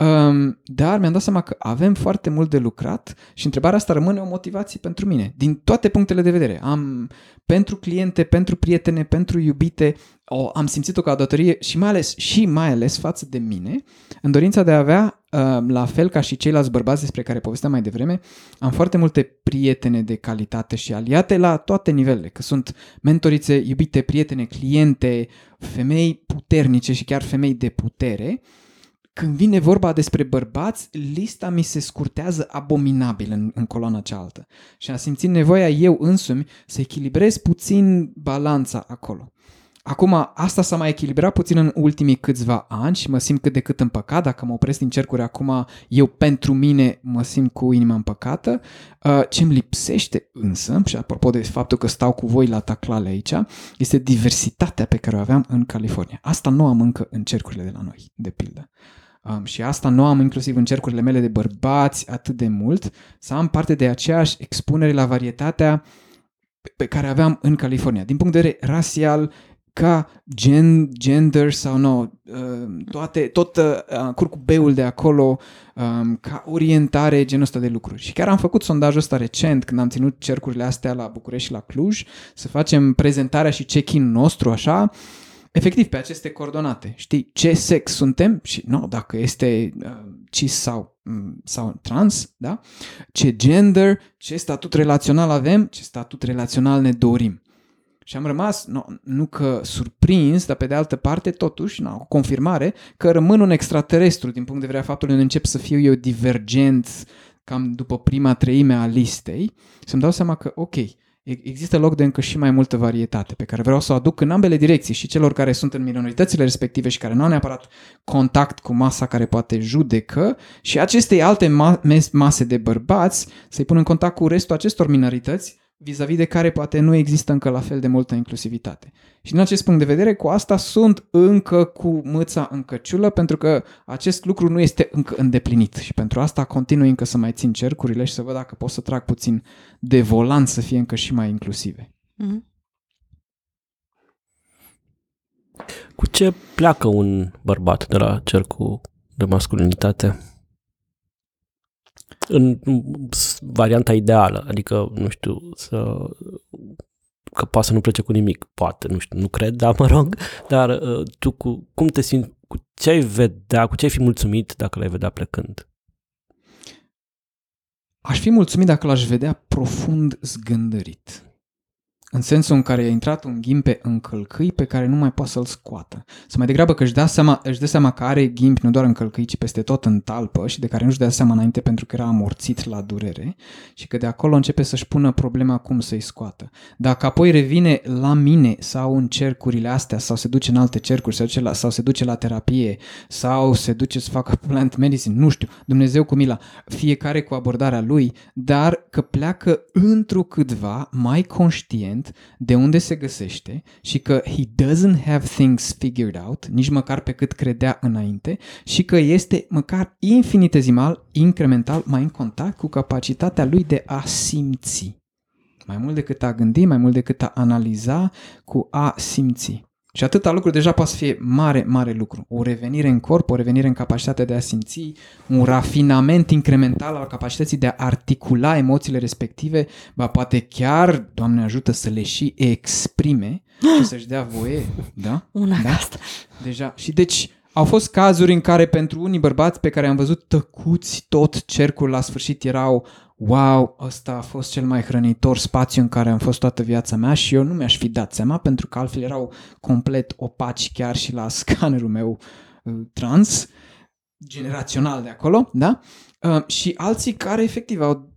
Um, dar mi-am dat seama că avem foarte mult de lucrat și întrebarea asta rămâne o motivație pentru mine, din toate punctele de vedere. Am pentru cliente, pentru prietene, pentru iubite, o, am simțit-o ca o datorie și mai ales, și mai ales față de mine, în dorința de a avea, uh, la fel ca și ceilalți bărbați despre care povesteam mai devreme, am foarte multe prietene de calitate și aliate la toate nivelele, că sunt mentorițe, iubite, prietene, cliente, femei puternice și chiar femei de putere, când vine vorba despre bărbați, lista mi se scurtează abominabil în, în coloana cealaltă. Și am simțit nevoia eu însumi să echilibrez puțin balanța acolo. Acum, asta s-a mai echilibrat puțin în ultimii câțiva ani și mă simt cât de cât împăcat. Dacă mă opresc din cercuri acum, eu pentru mine mă simt cu inima împăcată. Uh, ce îmi lipsește însă, și apropo de faptul că stau cu voi la taclale aici, este diversitatea pe care o aveam în California. Asta nu am încă în cercurile de la noi, de pildă. Um, și asta nu am inclusiv în cercurile mele de bărbați atât de mult, să am parte de aceeași expunere la varietatea pe care aveam în California. Din punct de vedere rasial, ca gen, gender sau nu, uh, toate, tot uh, curcubeul de acolo, um, ca orientare, genul ăsta de lucruri. Și chiar am făcut sondajul ăsta recent, când am ținut cercurile astea la București și la Cluj, să facem prezentarea și check-in nostru așa, efectiv pe aceste coordonate. Știi ce sex suntem și nu, dacă este uh, cis sau, um, sau trans, da? Ce gender, ce statut relațional avem, ce statut relațional ne dorim. Și am rămas, nu, nu că surprins, dar pe de altă parte, totuși, na, o confirmare că rămân un extraterestru din punct de vedere a faptului că încep să fiu eu divergent cam după prima treime a listei, să-mi dau seama că, ok, există loc de încă și mai multă varietate pe care vreau să o aduc în ambele direcții și celor care sunt în minoritățile respective și care nu au neapărat contact cu masa care poate judecă și acestei alte ma- mase de bărbați să-i pun în contact cu restul acestor minorități vis-a-vis de care poate nu există încă la fel de multă inclusivitate. Și din acest punct de vedere, cu asta sunt încă cu mâța în căciulă, pentru că acest lucru nu este încă îndeplinit și pentru asta continui încă să mai țin cercurile și să văd dacă pot să trag puțin de volan să fie încă și mai inclusive. Mm-hmm. Cu ce pleacă un bărbat de la cercul de masculinitate? În varianta ideală, adică, nu știu, să că poate să nu plece cu nimic, poate, nu știu, nu cred, dar mă rog, dar uh, tu cu, cum te simți, cu ce ai vedea, cu ce ai fi mulțumit dacă l-ai vedea plecând? Aș fi mulțumit dacă l-aș vedea profund zgândărit. În sensul în care a intrat un ghimpe în călcâi pe care nu mai poate să-l scoată. Să mai degrabă că își dă, seama, își dă seama că are ghimpi nu doar în călcâi, ci peste tot în talpă și de care nu-și dea seama înainte pentru că era amorțit la durere și că de acolo începe să-și pună problema cum să-i scoată. Dacă apoi revine la mine sau în cercurile astea sau se duce în alte cercuri sau se duce la, sau se duce la terapie sau se duce să facă plant medicine, nu știu, Dumnezeu cu mila, fiecare cu abordarea lui, dar că pleacă într-o câtva mai conștient moment de unde se găsește și că he doesn't have things figured out, nici măcar pe cât credea înainte, și că este măcar infinitezimal, incremental, mai în contact cu capacitatea lui de a simți. Mai mult decât a gândi, mai mult decât a analiza, cu a simți. Și atâta lucru deja poate să fie mare, mare lucru. O revenire în corp, o revenire în capacitatea de a simți, un rafinament incremental al capacității de a articula emoțiile respective, ba poate chiar, Doamne ajută, să le și exprime și să-și dea voie. Da? Una da? asta. Deja. Și deci au fost cazuri în care pentru unii bărbați pe care am văzut tăcuți tot cercul la sfârșit erau wow, ăsta a fost cel mai hrănitor spațiu în care am fost toată viața mea și eu nu mi-aș fi dat seama pentru că altfel erau complet opaci chiar și la scannerul meu uh, trans, generațional de acolo, da? Uh, și alții care efectiv au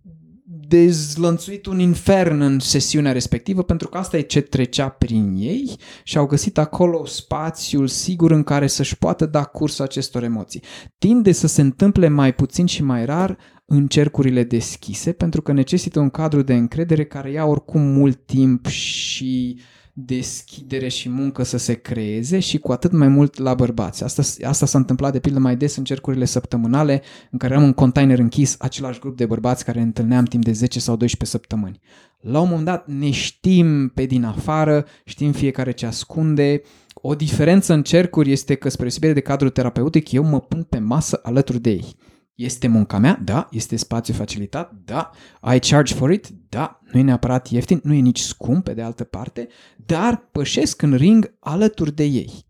dezlănțuit un infern în sesiunea respectivă pentru că asta e ce trecea prin ei și au găsit acolo spațiul sigur în care să-și poată da curs acestor emoții. Tinde să se întâmple mai puțin și mai rar în cercurile deschise pentru că necesită un cadru de încredere care ia oricum mult timp și deschidere și muncă să se creeze și cu atât mai mult la bărbați. Asta, asta s-a întâmplat de pildă mai des în cercurile săptămânale în care am un container închis același grup de bărbați care ne întâlneam timp de 10 sau 12 săptămâni. La un moment dat ne știm pe din afară, știm fiecare ce ascunde, o diferență în cercuri este că, spre deosebire de cadru terapeutic, eu mă pun pe masă alături de ei. Este munca mea? Da. Este spațiu facilitat? Da. I charge for it? Da. Nu e neapărat ieftin, nu e nici scump pe de altă parte, dar pășesc în ring alături de ei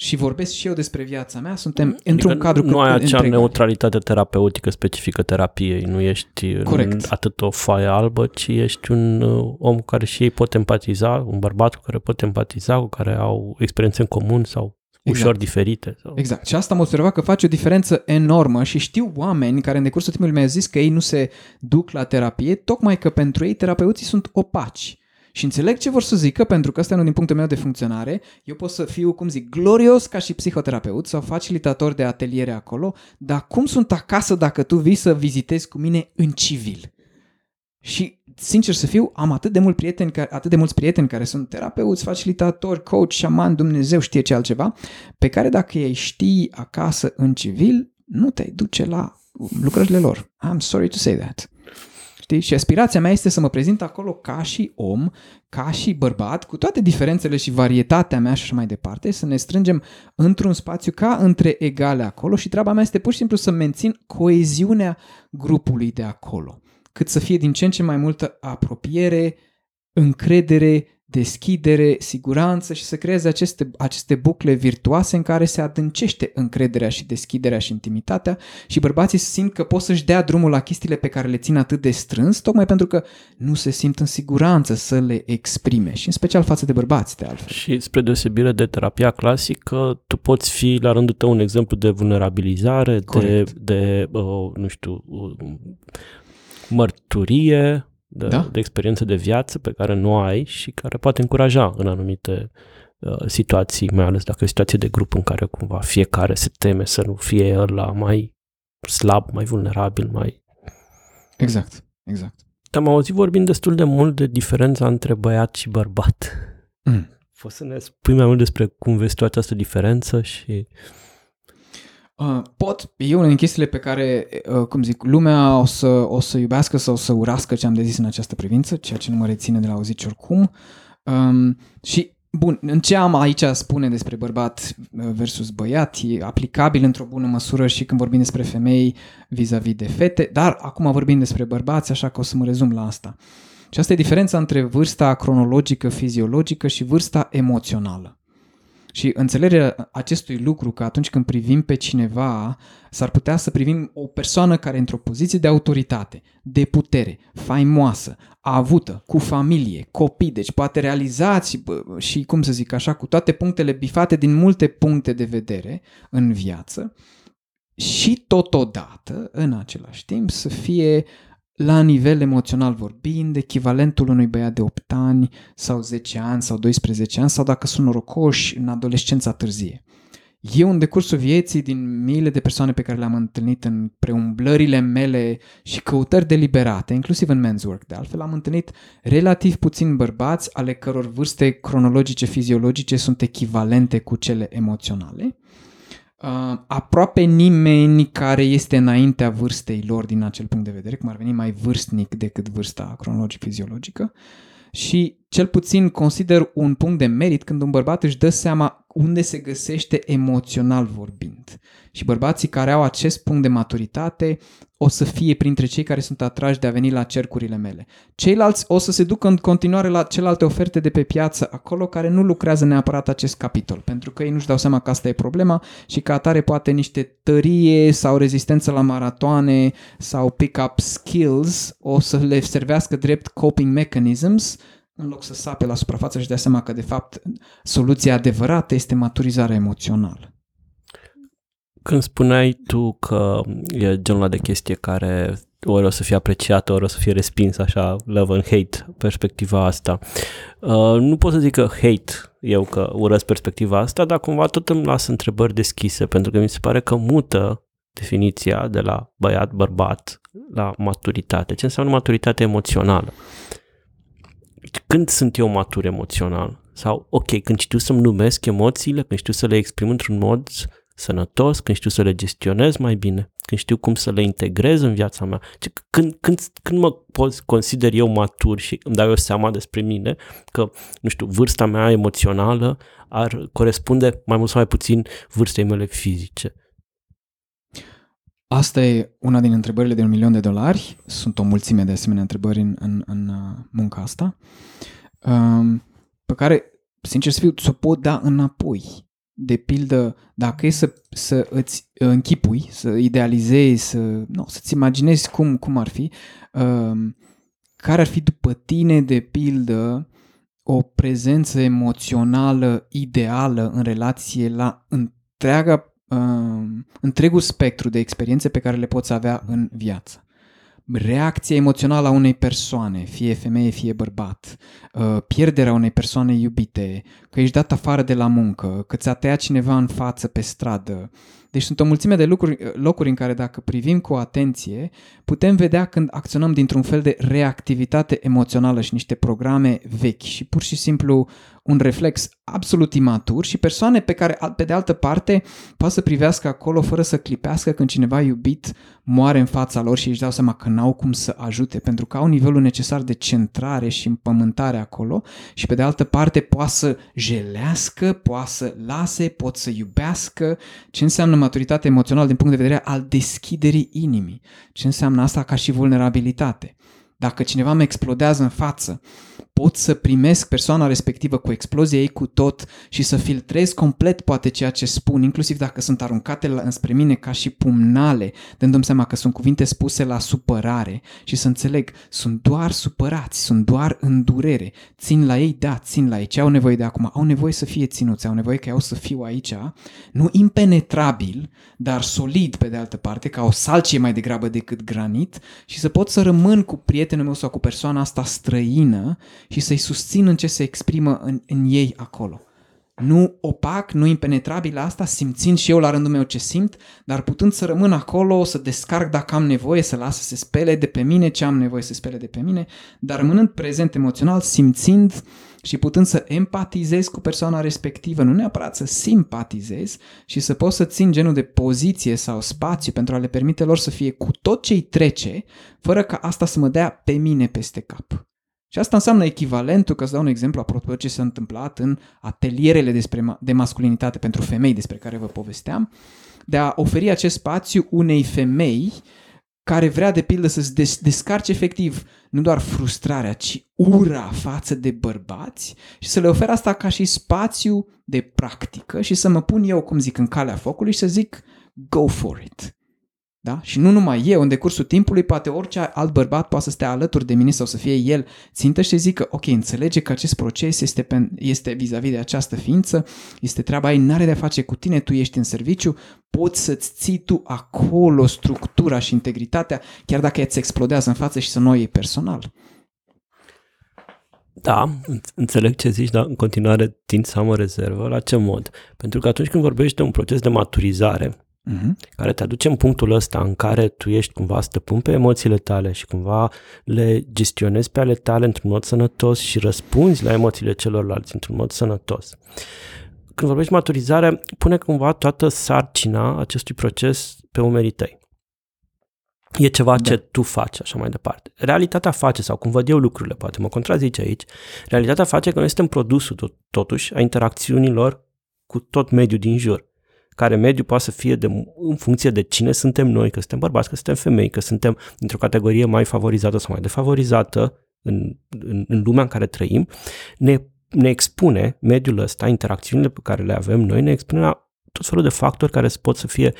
și vorbesc și eu despre viața mea, suntem adică într-un cadru Nu ai acea neutralitate terapeutică specifică terapiei, nu ești Corect. atât o foaie albă, ci ești un uh, om care și ei pot empatiza, un bărbat cu care pot empatiza, cu care au experiențe în comun sau Exact. ușor diferite. Sau... Exact. Și asta am observat că face o diferență enormă și știu oameni care în decursul timpului mi-au zis că ei nu se duc la terapie, tocmai că pentru ei terapeuții sunt opaci. Și înțeleg ce vor să zică, pentru că asta e unul din punctul meu de funcționare. Eu pot să fiu, cum zic, glorios ca și psihoterapeut sau facilitator de ateliere acolo, dar cum sunt acasă dacă tu vii să vizitezi cu mine în civil? Și, sincer să fiu, am atât de, mult prieteni, atât de mulți prieteni care sunt terapeuți, facilitatori, coach, șaman, Dumnezeu știe ce altceva, pe care dacă ei știi acasă în civil, nu te duce la lucrările lor. I'm sorry to say that. Știi? Și aspirația mea este să mă prezint acolo ca și om, ca și bărbat, cu toate diferențele și varietatea mea și așa mai departe, să ne strângem într-un spațiu ca între egale acolo și treaba mea este pur și simplu să mențin coeziunea grupului de acolo, cât să fie din ce în ce mai multă apropiere, încredere, deschidere, siguranță și să creeze aceste, aceste bucle virtuoase în care se adâncește încrederea și deschiderea și intimitatea și bărbații simt că pot să-și dea drumul la chestiile pe care le țin atât de strâns, tocmai pentru că nu se simt în siguranță să le exprime și în special față de bărbați de altfel. Și spre deosebire de terapia clasică, tu poți fi la rândul tău un exemplu de vulnerabilizare, Corect. de, de uh, nu știu, uh, mărturie, de, da? de experiență de viață pe care nu ai și care poate încuraja în anumite uh, situații, mai ales dacă e o situație de grup în care cumva fiecare se teme să nu fie ăla mai slab, mai vulnerabil, mai... Exact, exact. Am auzit vorbind destul de mult de diferența între băiat și bărbat. Mm. Poți să ne spui mai mult despre cum vezi tu această diferență și... Uh, pot, e una din chestiile pe care, uh, cum zic, lumea o să, o să iubească sau o să urască ce am de zis în această privință, ceea ce nu mă reține de la auzit oricum. Um, și, bun, în ce am aici spune despre bărbat uh, versus băiat, e aplicabil într-o bună măsură și când vorbim despre femei vis-a-vis de fete, dar acum vorbim despre bărbați, așa că o să mă rezum la asta. Și asta e diferența între vârsta cronologică, fiziologică și vârsta emoțională. Și înțelegerea acestui lucru că atunci când privim pe cineva, s-ar putea să privim o persoană care e într-o poziție de autoritate, de putere, faimoasă, avută, cu familie, copii, deci poate realizați și, cum să zic așa, cu toate punctele bifate din multe puncte de vedere în viață și totodată, în același timp, să fie la nivel emoțional vorbind, echivalentul unui băiat de 8 ani sau 10 ani sau 12 ani sau dacă sunt norocoși în adolescența târzie. Eu în decursul vieții, din miile de persoane pe care le-am întâlnit în preumblările mele și căutări deliberate, inclusiv în men's work de altfel, am întâlnit relativ puțin bărbați ale căror vârste cronologice, fiziologice sunt echivalente cu cele emoționale uh, aproape nimeni care este înaintea vârstei lor din acel punct de vedere, cum ar veni mai vârstnic decât vârsta cronologic-fiziologică și cel puțin consider un punct de merit când un bărbat își dă seama unde se găsește emoțional vorbind. Și bărbații care au acest punct de maturitate o să fie printre cei care sunt atrași de a veni la cercurile mele. Ceilalți o să se ducă în continuare la celelalte oferte de pe piață, acolo care nu lucrează neapărat acest capitol, pentru că ei nu-și dau seama că asta e problema și că atare poate niște tărie sau rezistență la maratoane sau pick-up skills o să le servească drept coping mechanisms în loc să sape la suprafață și dea seama că, de fapt, soluția adevărată este maturizarea emoțională. Când spuneai tu că e genul de chestie care ori o să fie apreciată, ori o să fie respinsă, așa, love and hate, perspectiva asta. Uh, nu pot să zic că hate eu că urăsc perspectiva asta, dar cumva tot îmi las întrebări deschise, pentru că mi se pare că mută definiția de la băiat, bărbat, la maturitate. Ce înseamnă maturitate emoțională? Când sunt eu matur emoțional? Sau, ok, când știu să-mi numesc emoțiile, când știu să le exprim într-un mod sănătos, când știu să le gestionez mai bine, când știu cum să le integrez în viața mea, când, când, când mă pot consider eu matur și îmi dau eu seama despre mine că, nu știu, vârsta mea emoțională ar corespunde mai mult sau mai puțin vârstei mele fizice. Asta e una din întrebările de un milion de dolari. Sunt o mulțime de asemenea întrebări în, în, în uh, munca asta, um, pe care, sincer să fiu, ți-o pot da înapoi de pildă, dacă e să, să îți închipui, să idealizezi, să, nu, să-ți imaginezi cum, cum ar fi, uh, care ar fi după tine, de pildă, o prezență emoțională ideală în relație la întreaga, uh, întregul spectru de experiențe pe care le poți avea în viață. Reacția emoțională a unei persoane, fie femeie, fie bărbat, uh, pierderea unei persoane iubite, că ești dat afară de la muncă, că ți-a tăiat cineva în față pe stradă, deci sunt o mulțime de lucruri, locuri în care dacă privim cu atenție, putem vedea când acționăm dintr-un fel de reactivitate emoțională și niște programe vechi și pur și simplu un reflex absolut imatur și persoane pe care, pe de altă parte, poate să privească acolo fără să clipească când cineva iubit moare în fața lor și își dau seama că n-au cum să ajute, pentru că au nivelul necesar de centrare și împământare acolo și pe de altă parte poate să jelească, poate să lase, pot să iubească. Ce înseamnă maturitate emoțională din punct de vedere al deschiderii inimii? Ce înseamnă asta ca și vulnerabilitate? Dacă cineva mă explodează în față, pot să primesc persoana respectivă cu explozia ei cu tot și să filtrez complet poate ceea ce spun, inclusiv dacă sunt aruncate înspre mine ca și pumnale, dându-mi seama că sunt cuvinte spuse la supărare. Și să înțeleg, sunt doar supărați, sunt doar în durere, țin la ei, da, țin la ei, ce au nevoie de acum? Au nevoie să fie ținuți, au nevoie că eu să fiu aici, nu impenetrabil, dar solid pe de altă parte, ca o salcie mai degrabă decât granit și să pot să rămân cu prietenul meu sau cu persoana asta străină și să-i susțin în ce se exprimă în, în ei acolo. Nu opac, nu impenetrabil asta, simțind și eu la rândul meu ce simt, dar putând să rămân acolo, să descarc dacă am nevoie, să las să se spele de pe mine ce am nevoie să spele de pe mine, dar rămânând prezent emoțional, simțind și putând să empatizez cu persoana respectivă, nu neapărat să simpatizez și să pot să țin genul de poziție sau spațiu pentru a le permite lor să fie cu tot ce-i trece, fără ca asta să mă dea pe mine peste cap. Și asta înseamnă echivalentul, că îți dau un exemplu apropo ce s-a întâmplat în atelierele despre, de masculinitate pentru femei despre care vă povesteam, de a oferi acest spațiu unei femei care vrea de pildă să-ți des- descarce efectiv nu doar frustrarea, ci ura față de bărbați și să le ofer asta ca și spațiu de practică și să mă pun eu, cum zic, în calea focului și să zic go for it. Da? Și nu numai eu, în decursul timpului, poate orice alt bărbat poate să stea alături de mine sau să fie el țintă și să zică, ok, înțelege că acest proces este, pe, este vis-a-vis de această ființă, este treaba ei, n-are de a face cu tine, tu ești în serviciu, poți să-ți ții tu acolo structura și integritatea, chiar dacă îți explodează în față și să nu o iei personal. Da, înțeleg ce zici, dar în continuare tind să am o rezervă. La ce mod? Pentru că atunci când vorbești de un proces de maturizare, uh-huh. care te aduce în punctul ăsta în care tu ești cumva stăpân pe emoțiile tale și cumva le gestionezi pe ale tale într-un mod sănătos și răspunzi la emoțiile celorlalți într-un mod sănătos. Când vorbești maturizare, pune cumva toată sarcina acestui proces pe umerii tăi. E ceva da. ce tu faci, așa mai departe. Realitatea face, sau cum văd eu lucrurile, poate mă contrazice aici, realitatea face că noi suntem produsul tot, totuși a interacțiunilor cu tot mediul din jur care mediu poate să fie de, în funcție de cine suntem noi, că suntem bărbați, că suntem femei, că suntem într-o categorie mai favorizată sau mai defavorizată în, în, în lumea în care trăim, ne, ne expune mediul ăsta, interacțiunile pe care le avem noi, ne expune la tot felul de factori care pot să fie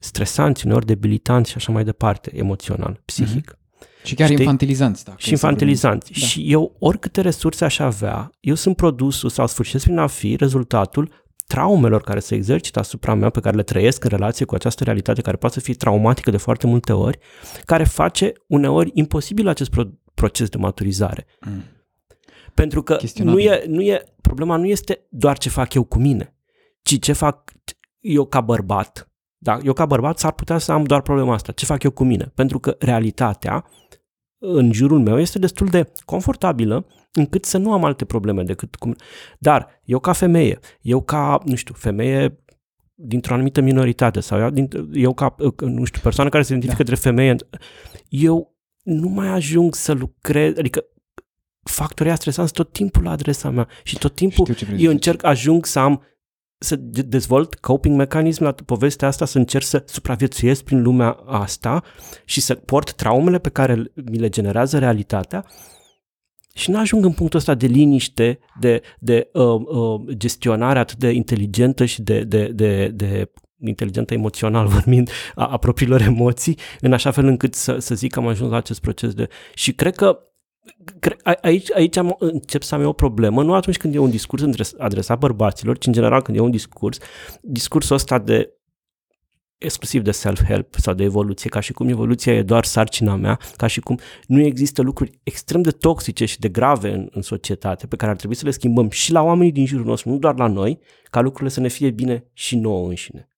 stresanți, uneori debilitanți și așa mai departe, emoțional, psihic. Mm-hmm. Și chiar Știi? infantilizanți. Dacă și infantilizanți. Da. Și eu, oricâte resurse aș avea, eu sunt produsul sau sfârșesc prin a fi rezultatul traumelor care se exercită asupra mea, pe care le trăiesc în relație cu această realitate care poate să fie traumatică de foarte multe ori, care face uneori imposibil acest pro- proces de maturizare. Mm. Pentru că nu e, nu e, problema nu este doar ce fac eu cu mine, ci ce fac eu ca bărbat Da, eu ca bărbat s-ar putea să am doar problema asta. Ce fac eu cu mine? Pentru că realitatea în jurul meu este destul de confortabilă încât să nu am alte probleme decât cum... Dar eu ca femeie, eu ca, nu știu, femeie dintr-o anumită minoritate sau eu, eu ca, nu știu, persoană care se identifică da. între femeie, eu nu mai ajung să lucrez, adică factorii stresanți tot timpul la adresa mea și tot timpul eu încerc, ajung să am să dezvolt coping mecanism la povestea asta, să încerc să supraviețuiesc prin lumea asta și să port traumele pe care mi le generează realitatea și nu ajung în punctul ăsta de liniște, de, de uh, uh, gestionare atât de inteligentă și de, de, de, de inteligentă emoțional vorbind a, a propriilor emoții, în așa fel încât să, să zic că am ajuns la acest proces de... Și cred că aici, aici am, încep să am eu o problemă, nu atunci când e un discurs adresat bărbaților, ci în general când e un discurs, discursul ăsta de exclusiv de self-help sau de evoluție, ca și cum evoluția e doar sarcina mea, ca și cum nu există lucruri extrem de toxice și de grave în, în societate pe care ar trebui să le schimbăm și la oamenii din jurul nostru, nu doar la noi, ca lucrurile să ne fie bine și nouă înșine.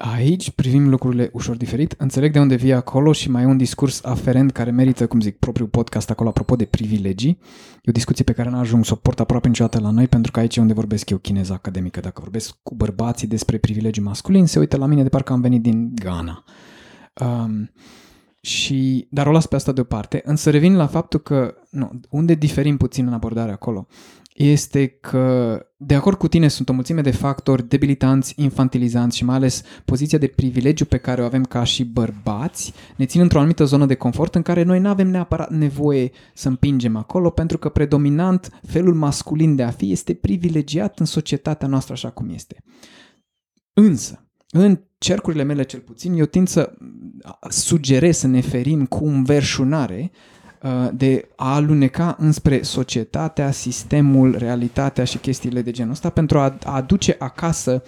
Aici privim lucrurile ușor diferit. Înțeleg de unde vii acolo și mai e un discurs aferent care merită, cum zic, propriul podcast acolo apropo de privilegii. E o discuție pe care n-a ajuns să o port aproape niciodată la noi pentru că aici e unde vorbesc eu chineza academică. Dacă vorbesc cu bărbații despre privilegii masculin, se uită la mine de parcă am venit din Ghana. Um, și, dar o las pe asta deoparte, însă revin la faptul că, nu, unde diferim puțin în abordarea acolo este că de acord cu tine sunt o mulțime de factori debilitanți, infantilizanți și mai ales poziția de privilegiu pe care o avem ca și bărbați ne țin într-o anumită zonă de confort în care noi nu avem neapărat nevoie să împingem acolo pentru că predominant felul masculin de a fi este privilegiat în societatea noastră așa cum este. Însă, în cercurile mele cel puțin, eu tind să sugerez să ne ferim cu înverșunare Uh, de a aluneca înspre societatea, sistemul, realitatea și chestiile de genul ăsta pentru a aduce acasă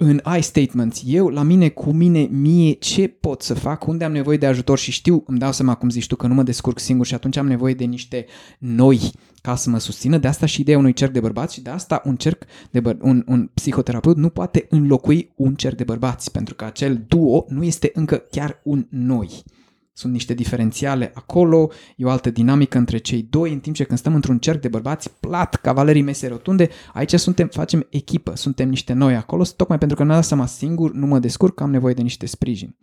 în I statements, eu, la mine, cu mine, mie, ce pot să fac, unde am nevoie de ajutor și știu, îmi dau seama, cum zici tu, că nu mă descurc singur și atunci am nevoie de niște noi ca să mă susțină. De asta și ideea unui cerc de bărbați și de asta un cerc de băr- un, un psihoterapeut nu poate înlocui un cerc de bărbați, pentru că acel duo nu este încă chiar un noi. Sunt niște diferențiale acolo, e o altă dinamică între cei doi, în timp ce când stăm într-un cerc de bărbați plat, cavalerii mese rotunde, aici suntem, facem echipă, suntem niște noi acolo, tocmai pentru că nu am dat seama singur, nu mă descurc, am nevoie de niște sprijin.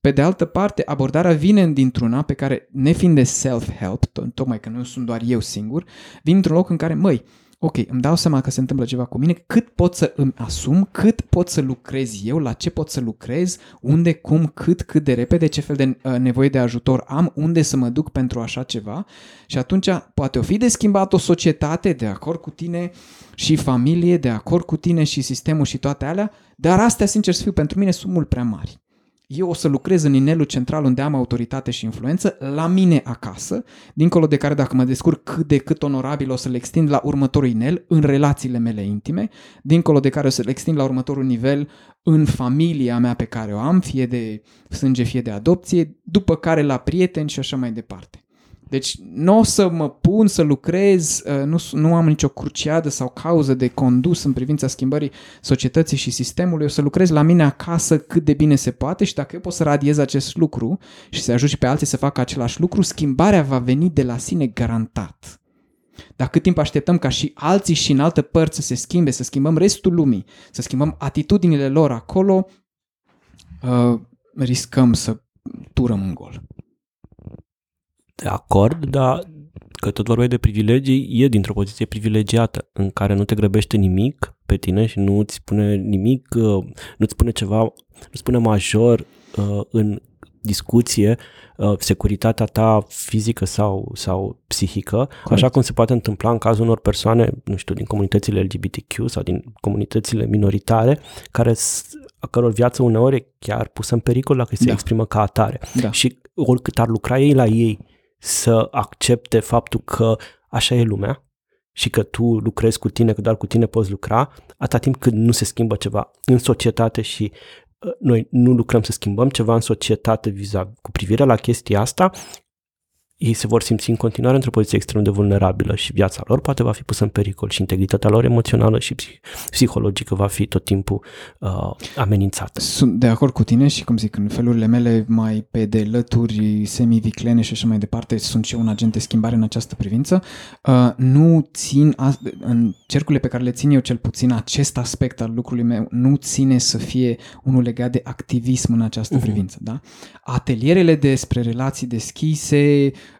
Pe de altă parte, abordarea vine dintr-una pe care, nefiind de self-help, tocmai că nu sunt doar eu singur, vin într-un loc în care, măi, ok, îmi dau seama că se întâmplă ceva cu mine, cât pot să îmi asum, cât pot să lucrez eu, la ce pot să lucrez, unde, cum, cât, cât de repede, ce fel de uh, nevoie de ajutor am, unde să mă duc pentru așa ceva? Și atunci poate o fi de schimbat o societate de acord cu tine și familie, de acord cu tine și sistemul și toate alea, dar astea, sincer să fiu, pentru mine sunt mult prea mari eu o să lucrez în inelul central unde am autoritate și influență, la mine acasă, dincolo de care dacă mă descurc cât de cât onorabil o să le extind la următorul inel în relațiile mele intime, dincolo de care o să le extind la următorul nivel în familia mea pe care o am, fie de sânge, fie de adopție, după care la prieteni și așa mai departe. Deci nu o să mă pun să lucrez, uh, nu, nu am nicio cruciadă sau cauză de condus în privința schimbării societății și sistemului, o să lucrez la mine acasă cât de bine se poate și dacă eu pot să radiez acest lucru și să ajut și pe alții să facă același lucru, schimbarea va veni de la sine garantat. Dar cât timp așteptăm ca și alții și în alte părți să se schimbe, să schimbăm restul lumii, să schimbăm atitudinile lor acolo, uh, riscăm să turăm în gol de acord, dar că tot vorbeai de privilegii, e dintr-o poziție privilegiată în care nu te grăbește nimic pe tine și nu îți spune nimic, uh, nu îți spune ceva, nu spune major uh, în discuție uh, securitatea ta fizică sau, sau psihică, Corect. așa cum se poate întâmpla în cazul unor persoane, nu știu, din comunitățile LGBTQ sau din comunitățile minoritare, care a căror viață uneori e chiar pusă în pericol dacă se da. exprimă ca atare. Da. Și oricât ar lucra ei la ei să accepte faptul că așa e lumea și că tu lucrezi cu tine, că doar cu tine poți lucra, atâta timp cât nu se schimbă ceva în societate și uh, noi nu lucrăm să schimbăm ceva în societate vis cu privire la chestia asta, ei se vor simți în continuare într-o poziție extrem de vulnerabilă și viața lor poate va fi pusă în pericol și integritatea lor emoțională și psihologică va fi tot timpul uh, amenințată. Sunt de acord cu tine și, cum zic, în felurile mele mai pe de lături semi-viclene și așa mai departe, sunt și eu un agent de schimbare în această privință. Uh, nu țin, a, în cercurile pe care le țin eu cel puțin, acest aspect al lucrului meu nu ține să fie unul legat de activism în această uh-huh. privință. Da? Atelierele despre relații deschise, uh,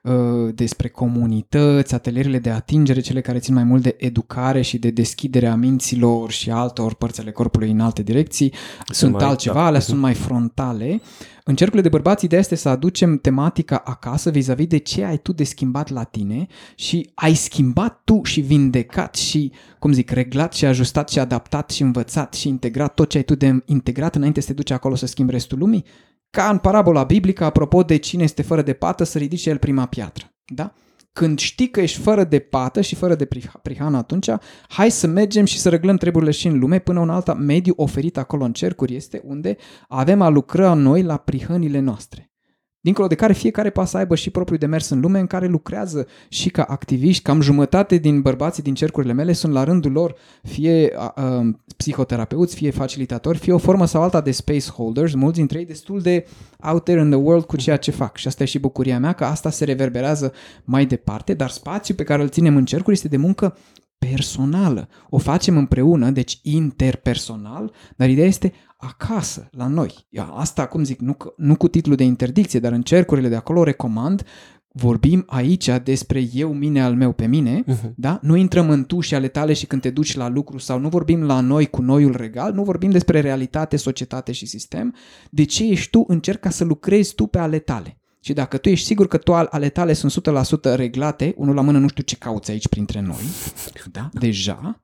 despre comunități, atelierele de atingere, cele care țin mai mult de educare și de deschidere a minților și altor părți ale corpului în alte direcții, Se sunt mai, altceva, da. alea uh-huh. sunt mai frontale. În cercurile de bărbați, ideea este să aducem tematica acasă vis-a-vis de ce ai tu de schimbat la tine și ai schimbat tu și vindecat și, cum zic, reglat și ajustat și adaptat și învățat și integrat tot ce ai tu de integrat înainte să te duci acolo să schimbi restul lumii? Ca în parabola biblică, apropo de cine este fără de pată, să ridice el prima piatră. Da? Când știi că ești fără de pată și fără de prihană atunci, hai să mergem și să reglăm treburile și în lume până un alta mediu oferit acolo în cercuri este unde avem a lucra noi la prihănile noastre. Dincolo de care fiecare poate să aibă și propriul demers în lume în care lucrează și ca activiști, cam jumătate din bărbații din cercurile mele sunt la rândul lor fie uh, psihoterapeuți, fie facilitatori, fie o formă sau alta de space holders, mulți dintre ei destul de out there in the world cu ceea ce fac. Și asta e și bucuria mea că asta se reverberează mai departe, dar spațiul pe care îl ținem în cercuri este de muncă personală. O facem împreună, deci interpersonal, dar ideea este acasă, la noi. Asta, cum zic, nu, nu cu titlul de interdicție, dar în cercurile de acolo recomand vorbim aici despre eu, mine, al meu pe mine, uh-huh. da? Nu intrăm în tu și ale tale și când te duci la lucru sau nu vorbim la noi cu noiul regal, nu vorbim despre realitate, societate și sistem. De ce ești tu? Încerca să lucrezi tu pe ale tale. Și dacă tu ești sigur că tu ale tale sunt 100% reglate, unul la mână nu știu ce cauți aici printre noi, da? Deja.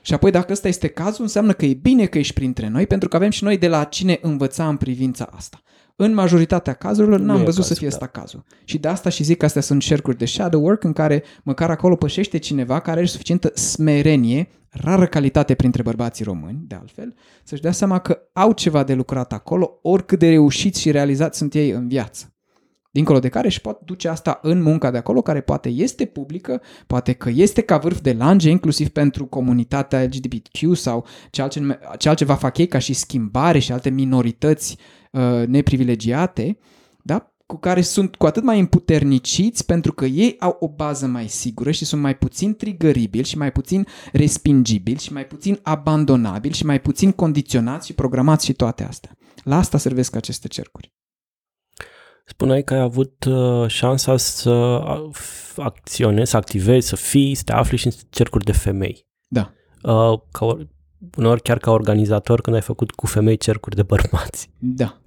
Și apoi dacă ăsta este cazul, înseamnă că e bine că ești printre noi, pentru că avem și noi de la cine învăța în privința asta. În majoritatea cazurilor n-am văzut cazul, să fie da. asta cazul. Și de asta și zic că astea sunt cercuri de shadow work în care măcar acolo pășește cineva care are suficientă smerenie, rară calitate printre bărbații români, de altfel, să-și dea seama că au ceva de lucrat acolo, oricât de reușiți și realizați sunt ei în viață. Dincolo de care își pot duce asta în munca de acolo, care poate este publică, poate că este ca vârf de lange, inclusiv pentru comunitatea LGBTQ sau ce, altceva, ce altceva fac ei ca și schimbare și alte minorități uh, neprivilegiate, da? cu care sunt cu atât mai împuterniciți pentru că ei au o bază mai sigură și sunt mai puțin trigăribili și mai puțin respingibili și mai puțin abandonabili și mai puțin condiționați și programați și toate astea. La asta servesc aceste cercuri. Spuneai că ai avut uh, șansa să acționezi, să activezi, să fii, să te afli și în cercuri de femei. Da. Uh, ca, uneori chiar ca organizator când ai făcut cu femei cercuri de bărbați. Da.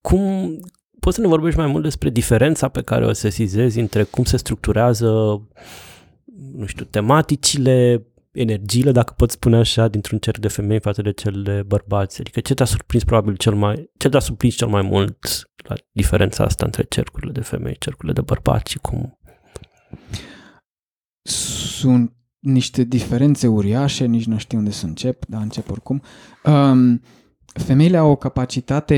Cum, poți să ne vorbești mai mult despre diferența pe care o sesizezi între cum se structurează, nu știu, tematicile, energiile, dacă pot spune așa, dintr-un cerc de femei față de cel de bărbați? Adică ce te-a surprins probabil cel mai, ce te-a surprins cel mai mult la diferența asta între cercurile de femei, cercurile de bărbați și cum? Sunt niște diferențe uriașe, nici nu știu unde să încep, dar încep oricum. Um, femeile au o capacitate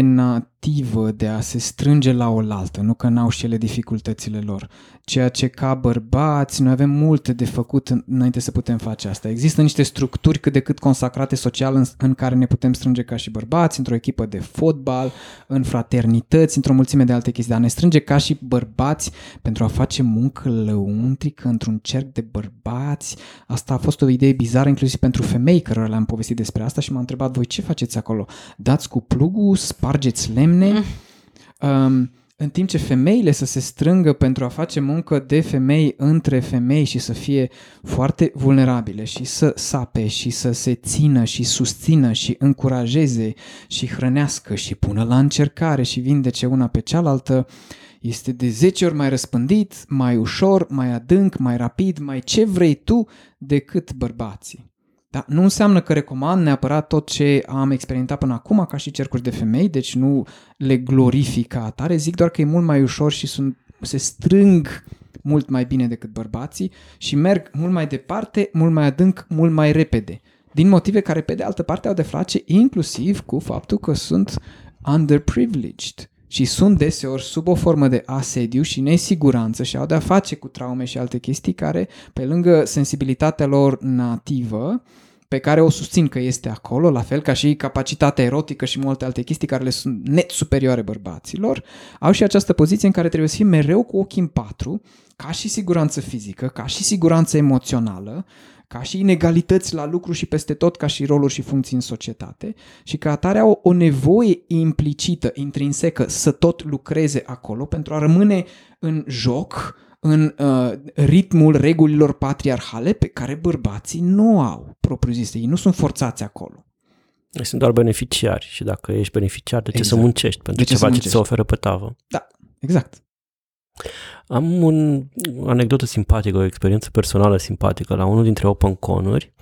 nativă de a se strânge la oaltă, nu că n-au și ele dificultățile lor ceea ce ca bărbați noi avem multe de făcut înainte să putem face asta. Există niște structuri cât de cât consacrate social în, în care ne putem strânge ca și bărbați, într-o echipă de fotbal, în fraternități, într-o mulțime de alte chestii, dar ne strânge ca și bărbați pentru a face muncă lăuntrică într-un cerc de bărbați. Asta a fost o idee bizară inclusiv pentru femei cărora le-am povestit despre asta și m-am întrebat voi ce faceți acolo? Dați cu plugul, spargeți lemne? Mm. Um, în timp ce femeile să se strângă pentru a face muncă de femei între femei și să fie foarte vulnerabile și să sape și să se țină și susțină și încurajeze și hrănească și pună la încercare și vindece una pe cealaltă, este de 10 ori mai răspândit, mai ușor, mai adânc, mai rapid, mai ce vrei tu decât bărbații. Da, nu înseamnă că recomand neapărat tot ce am experimentat până acum ca și cercuri de femei, deci nu le glorific ca atare, zic doar că e mult mai ușor și sunt, se strâng mult mai bine decât bărbații și merg mult mai departe, mult mai adânc, mult mai repede. Din motive care pe de altă parte au de face inclusiv cu faptul că sunt underprivileged și sunt deseori sub o formă de asediu și nesiguranță și au de-a face cu traume și alte chestii care, pe lângă sensibilitatea lor nativă, pe care o susțin că este acolo, la fel ca și capacitatea erotică și multe alte chestii care le sunt net superioare bărbaților, au și această poziție în care trebuie să fie mereu cu ochii în patru, ca și siguranță fizică, ca și siguranță emoțională, ca și inegalități la lucru și peste tot, ca și roluri și funcții în societate și ca atare au o nevoie implicită, intrinsecă, să tot lucreze acolo pentru a rămâne în joc, în uh, ritmul regulilor patriarhale pe care bărbații nu au propriu-zise. Ei nu sunt forțați acolo. Ei sunt doar beneficiari și dacă ești beneficiar, de ce Exact. să muncești pentru De ce să ceva ce ți muncești? se oferă pe tavă? Da, exact. Am un, o anecdotă simpatică, o experiență personală simpatică. La unul dintre Open Con-uri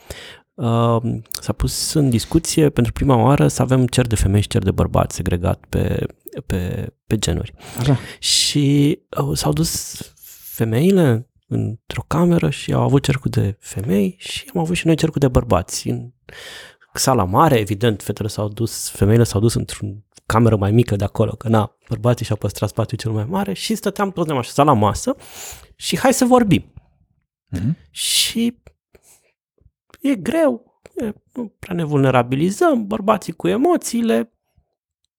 uh, s-a pus în discuție pentru prima oară să avem cer de femei și cer de bărbați segregat pe, pe, pe genuri. Așa. Și uh, s-au dus femeile într-o cameră și au avut cercul de femei și am avut și noi cercul de bărbați. În sala mare, evident, fetele s-au dus, femeile s-au dus într-o cameră mai mică de acolo, că na, bărbații și-au păstrat spațiul cel mai mare și stăteam toți ne-am așezat la masă și hai să vorbim. Mhm. Și e greu, e, nu prea ne vulnerabilizăm, bărbații cu emoțiile.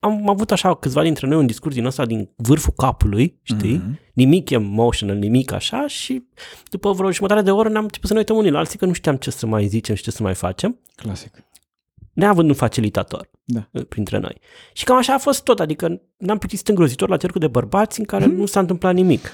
Am avut așa câțiva dintre noi un discurs din ăsta din vârful capului, știi? Mhm. Nimic emotional, nimic așa și după vreo jumătate de oră ne-am început să ne uităm unii la alții că nu știam ce să mai zicem și ce să mai facem, Clasic. neavând un facilitator Da. uh, printre noi. Și cam așa a fost tot, adică ne-am plictisit îngrozitor la cercul de bărbați în care nu s-a întâmplat nimic.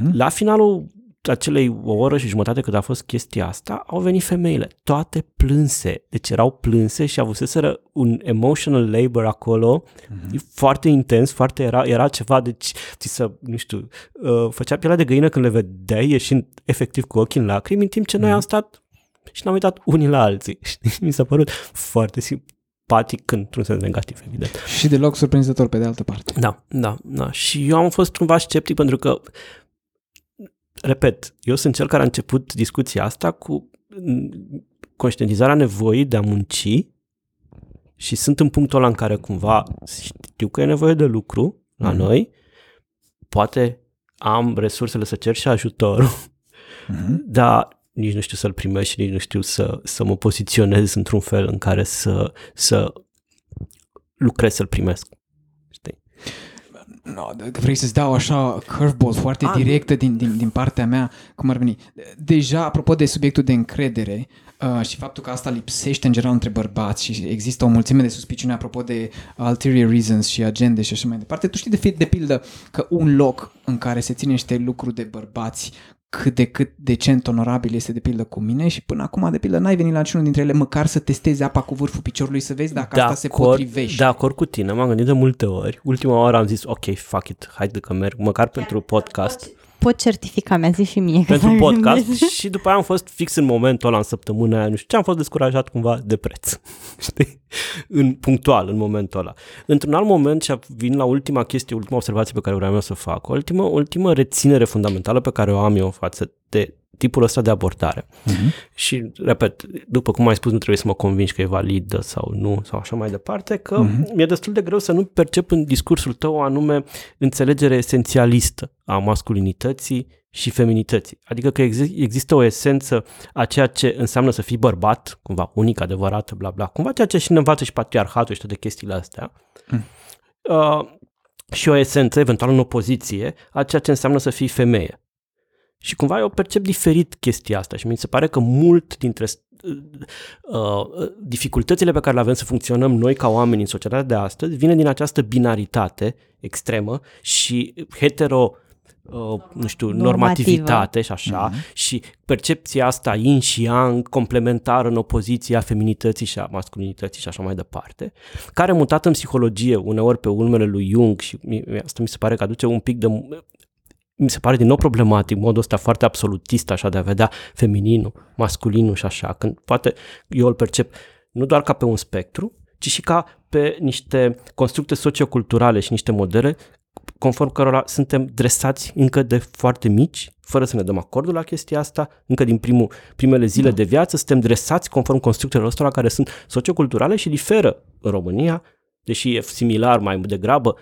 Mhm. La finalul acelei o oră și jumătate cât a fost chestia asta, au venit femeile, toate plânse, deci erau plânse și avuseseră un emotional labor acolo, Mhm. foarte intens, foarte era, era ceva, deci ți să, nu știu, uh, făcea pielea de găină când le vedeai ieșind efectiv cu ochii în lacrimi, în timp ce noi am stat și ne-am uitat unii la alții. Știi? Mi s-a părut foarte simpatic într-un sens negativ, evident. Și deloc surprinzător pe de altă parte. Da, da, da. Și eu am fost cumva sceptic pentru că, repet, eu sunt cel care a început discuția asta cu mm, conștientizarea nevoii de a munci și sunt în punctul ăla în care cumva știu că e nevoie de lucru la Mhm. noi, poate am resursele să cer și ajutor, Mhm. dar nici nu știu să-l primesc și nici nu știu să, să mă poziționez într-un fel în care să, să lucrez să-l primesc. Știi? No, dacă vrei să-ți dau așa curveball foarte Ah, directă din, din, din partea mea, cum ar veni. Deja, apropo de subiectul de încredere uh, și faptul că asta lipsește în general între bărbați și există o mulțime de suspiciuni apropo de ulterior reasons și agende și așa mai departe, tu știi de, fi, de pildă că un loc în care se ține niște lucruri de bărbați cât de cât decent, onorabil este de pildă cu mine și până acum de pildă n-ai venit la niciunul dintre ele măcar să testezi apa cu vârful piciorului să vezi dacă asta se potrivește. De acord cu tine, m-am gândit de multe ori. Ultima oară am zis, ok, fuck it, haide că merg, măcar pentru podcast. Pot certifica, mi-a zis și mie. că pentru s-a podcast gândit. și după aia am fost fix în momentul ăla, în săptămâna aia, nu știu ce, am fost descurajat cumva de preț, știi? În punctual, în momentul ăla. Într-un alt moment, și vin la ultima chestie, ultima observație pe care vreau eu să fac, ultima, ultima reținere fundamentală pe care o am eu față de tipul ăsta de abordare. Mhm. Și, repet, după cum ai spus, nu trebuie să mă convingi că e validă sau nu, sau așa mai departe, că Mhm. mi-e destul de greu să nu percep în discursul tău o anume înțelegere esențialistă a masculinității și feminității. Adică că exi- există o esență a ceea ce înseamnă să fii bărbat, cumva unic, adevărat, bla bla, cumva ceea ce și ne învață și patriarhatul și toate chestiile astea. Mm. Uh, și o esență, eventual în opoziție, a ceea ce înseamnă să fii femeie. Și cumva eu percep diferit chestia asta și mi se pare că mult dintre uh, dificultățile pe care le avem să funcționăm noi ca oameni în societatea de astăzi vine din această binaritate extremă și hetero uh, nu știu, Normativă. normativitate și așa, și percepția asta yin și yang, complementară în opoziția feminității și a masculinității și așa mai departe, care mutat în psihologie uneori pe urmele lui Jung și mi- asta mi se pare că aduce un pic de mi se pare din nou problematic modul ăsta foarte absolutist așa de a vedea femininul, masculinul și așa, când poate eu îl percep nu doar ca pe un spectru, ci și ca pe niște constructe socioculturale și niște modele conform cărora suntem dresați încă de foarte mici, fără să ne dăm acordul la chestia asta, încă din primul, primele zile da. de viață, suntem dresați conform constructelor ăstora care sunt socioculturale și diferă în România, deși e similar mai degrabă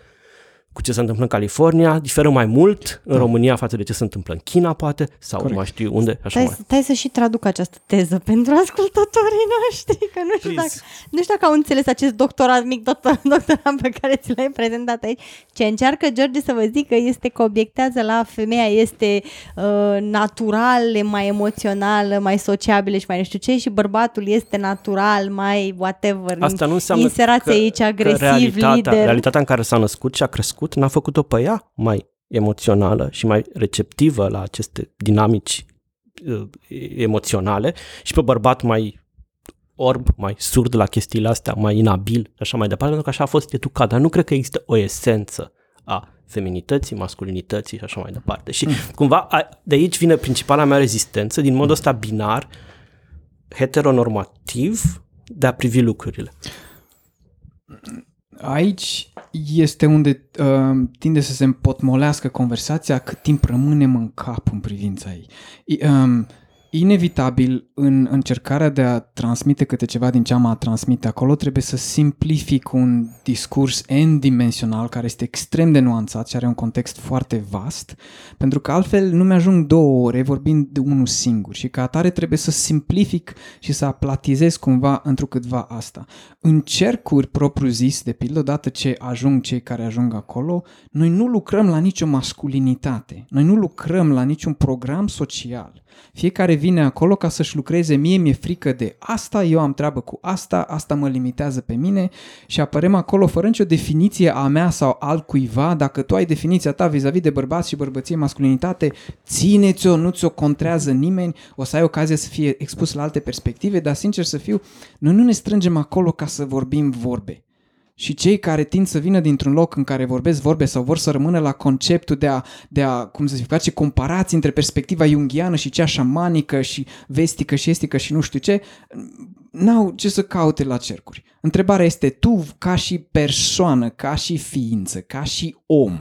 cu ce se întâmplă în California, diferă mai mult în România față de ce se întâmplă în China, poate, sau Corect. mai știu unde, așa Stai, mai. stai să și traduc această teză pentru ascultătorii noștri, că nu știu, dacă, Please. nu știu dacă au înțeles acest doctorat, mic doctor, doctorat pe care ți l-ai prezentat aici. Ce încearcă George să vă zică este că obiectează la femeia este uh, natural, mai emoțională, mai sociabilă și mai nu știu ce și bărbatul este natural, mai whatever. Asta nu înseamnă Inserați că, aici agresiv, că realitatea, lider. realitatea în care s-a născut și a crescut n-a făcut-o pe ea mai emoțională și mai receptivă la aceste dinamici uh, emoționale și pe bărbat mai orb, mai surd la chestiile astea, mai inabil și așa mai departe, pentru că așa a fost educat. Dar nu cred că există o esență a feminității, masculinității și așa mai departe. Și cumva a- de aici vine principala mea rezistență, din modul ăsta binar, heteronormativ, de a privi lucrurile. Aici este unde uh, tinde să se împotmolească conversația cât timp rămânem în cap în privința ei. I, um, inevitabil, în încercarea de a transmite câte ceva din ce am a transmite acolo, trebuie să simplific un discurs n-dimensional care este extrem de nuanțat și are un context foarte vast, pentru că altfel nu mi-ajung două ore vorbind de unul singur și ca atare trebuie să simplific și să aplatizez cumva întrucâtva asta. În cercuri propriu-zis, de pildă, odată ce ajung cei care ajung acolo, noi nu lucrăm la nicio masculinitate, noi nu lucrăm la niciun program social. Fiecare vine acolo ca să-și lucreze, mie mi-e frică de asta, eu am treabă cu asta, asta mă limitează pe mine și apărem acolo fără nicio definiție a mea sau altcuiva, dacă tu ai definiția ta vis-a-vis de bărbați și bărbăție, masculinitate, ține-ți-o, nu ți-o contrează nimeni, o să ai ocazia să fie expus la alte perspective, dar sincer să fiu, noi nu ne strângem acolo ca să vorbim vorbe. Și cei care tind să vină dintr-un loc în care vorbesc vorbe sau vor să rămână la conceptul de a, de a cum să zic, face comparații între perspectiva junghiană și cea șamanică și vestică și estică și nu știu ce, n-au ce să caute la cercuri. Întrebarea este tu ca și persoană, ca și ființă, ca și om,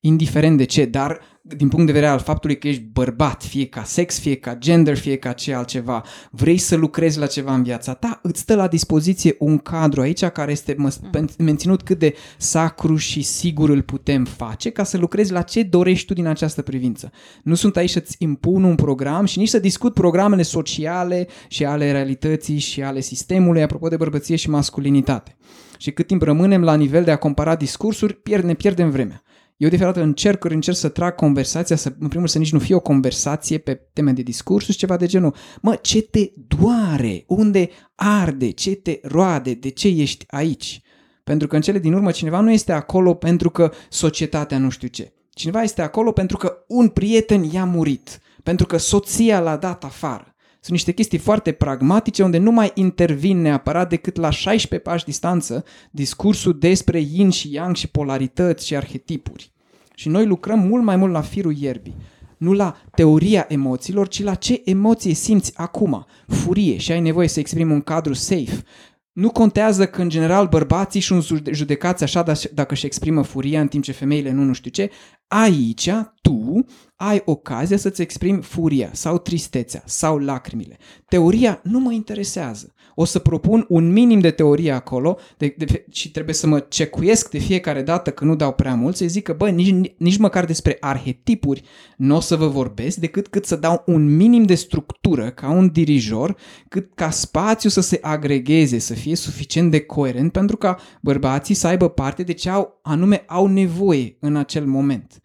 indiferent de ce, dar din punct de vedere al faptului că ești bărbat, fie ca sex, fie ca gender, fie ca ce altceva, vrei să lucrezi la ceva în viața ta, îți stă la dispoziție un cadru aici care este mă- menținut cât de sacru și sigur îl putem face ca să lucrezi la ce dorești tu din această privință. Nu sunt aici să-ți impun un program și nici să discut programele sociale și ale realității și ale sistemului apropo de bărbăție și masculinitate. Și cât timp rămânem la nivel de a compara discursuri, pierd, ne pierdem vremea. Eu de fiecare dată încerc, încerc să trag conversația, să, în primul rând să nici nu fie o conversație pe teme de discurs și ceva de genul. Mă, ce te doare? Unde arde? Ce te roade? De ce ești aici? Pentru că în cele din urmă cineva nu este acolo pentru că societatea nu știu ce. Cineva este acolo pentru că un prieten i-a murit, pentru că soția l-a dat afară. Sunt niște chestii foarte pragmatice unde nu mai intervin neapărat decât la 16 pași distanță discursul despre yin și yang și polarități și arhetipuri. Și noi lucrăm mult mai mult la firul ierbii. Nu la teoria emoțiilor, ci la ce emoție simți acum. Furie și ai nevoie să exprimi un cadru safe. Nu contează că, în general, bărbații sunt jude- judecați așa da- dacă își exprimă furia, în timp ce femeile nu nu știu ce. Aici, tu ai ocazia să-ți exprimi furia sau tristețea sau lacrimile. Teoria nu mă interesează. O să propun un minim de teorie acolo de, de, și trebuie să mă cecuiesc de fiecare dată că nu dau prea mult, să zic că, bă, nici, nici măcar despre arhetipuri nu o să vă vorbesc decât cât să dau un minim de structură ca un dirijor, cât ca spațiu să se agregeze, să fie suficient de coerent pentru ca bărbații să aibă parte de ce au, anume au nevoie în acel moment.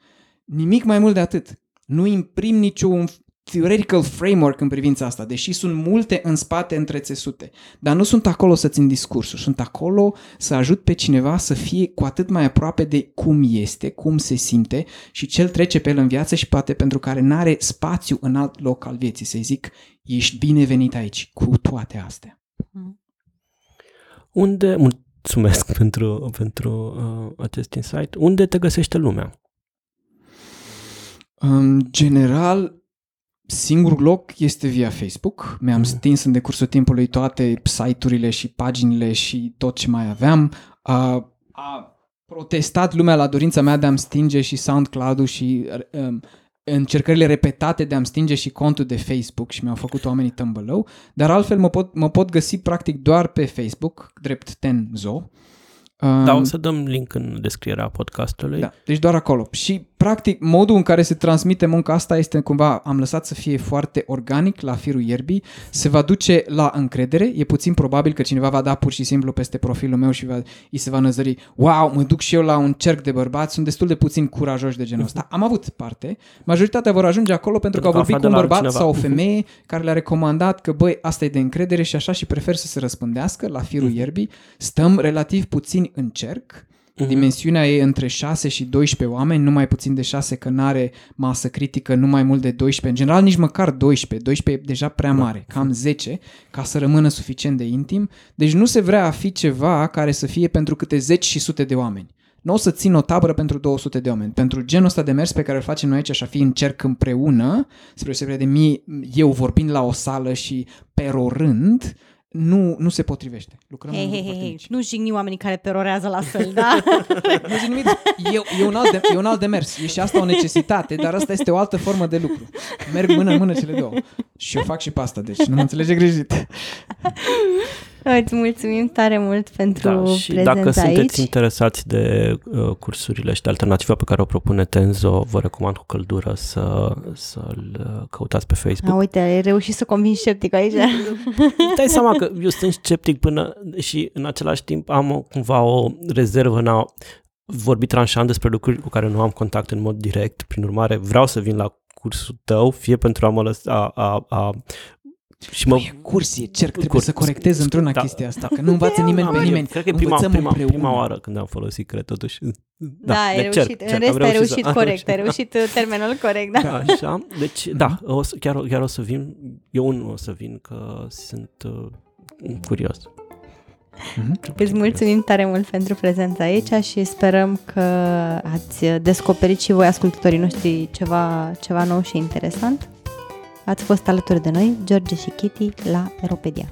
Nimic mai mult de atât. Nu imprim niciun theoretical framework în privința asta, deși sunt multe în spate între țesute. Dar nu sunt acolo să țin discursul, sunt acolo să ajut pe cineva să fie cu atât mai aproape de cum este, cum se simte și ce îl trece pe el în viață și poate pentru care nu are spațiu în alt loc al vieții. Să-i zic, ești binevenit aici cu toate astea. Unde, mulțumesc pentru, pentru uh, acest insight, unde te găsește lumea? În general, singurul loc este via Facebook. Mi-am stins în decursul timpului toate site-urile și paginile și tot ce mai aveam. A, a protestat lumea la dorința mea de a-mi stinge și SoundCloud-ul și um, încercările repetate de a-mi stinge și contul de Facebook și mi-au făcut oamenii tâmbălău, dar altfel mă pot, mă pot găsi practic doar pe Facebook, drept Tenzo. Da, Um, o să dăm link în descrierea podcastului. Da, deci doar acolo. Și, practic, modul în care se transmite munca asta este cumva, am lăsat să fie foarte organic la firul ierbii, se va duce la încredere, e puțin probabil că cineva va da pur și simplu peste profilul meu și va, îi se va năzări, wow, mă duc și eu la un cerc de bărbați, sunt destul de puțin curajoși de genul ăsta. Am avut parte, majoritatea vor ajunge acolo pentru că au Pentru că vorbit cu un aflat de la bărbat altcineva. sau o femeie care le-a recomandat că, băi, asta e de încredere și așa și prefer să se răspândească la firul ierbii. Stăm relativ puțini în cerc, Dimensiunea e între 6 și 12 oameni, nu mai puțin de 6 că n-are masă critică, nu mai mult de 12. În general nici măcar 12, 12 e deja prea mare, cam 10, ca să rămână suficient de intim. Deci nu se vrea a fi ceva care să fie pentru câte 10 și sute de oameni. Nu o să țin o tabără pentru 200 de oameni. Pentru genul ăsta de mers pe care îl facem noi aici și a fi în cerc împreună, spre deosebire de mie, eu vorbind la o sală și perorând, nu, nu se potrivește. Lucrăm Hei, în hei, grupuri hei, hei, mici. nu jigni oamenii care perorează la fel, da? Nu zic nimic. E, e, un alt de, e un alt demers. E și asta o necesitate, dar asta este o altă formă de lucru. Merg mână în mână cele două. Și eu fac și pe asta, deci nu mă înțelege greșit. Îți mulțumim tare mult pentru Da, și prezența dacă sunteți aici. interesați de uh, cursurile și de alternativa pe care o propune Tenzo, vă recomand cu căldură să, să-l uh, căutați pe A, Facebook. uite, ai reușit să convingi sceptic aici. Dai seama că eu sunt sceptic până și în același timp am o, cumva o rezervă în a vorbi tranșant despre lucruri cu care nu am contact în mod direct. Prin urmare, vreau să vin la cursul tău, fie pentru a mă lăsa a, a, a și mă, E curs, e cerc, trebuie Curs. să corectez într-una Da. chestia asta, că nu învață nimeni Am- pe nimeni. Cred că e prima, Învățăm prima, împreună. prima oară când am folosit, cred, totuși. Da, da ai de reușit. cerc, în cerc, rest am ai să- reușit am corect, ai reușit uh, termenul corect, da. Așa, deci da, o să, chiar, chiar o să vin, eu unul o să vin că sunt uh, curios. Mhm. Îți mulțumim tare mult pentru prezența aici și sperăm că ați descoperit și voi, ascultătorii noștri, ceva, ceva nou și interesant. Ați fost alături de noi, George și Kitty, la Aeropedia.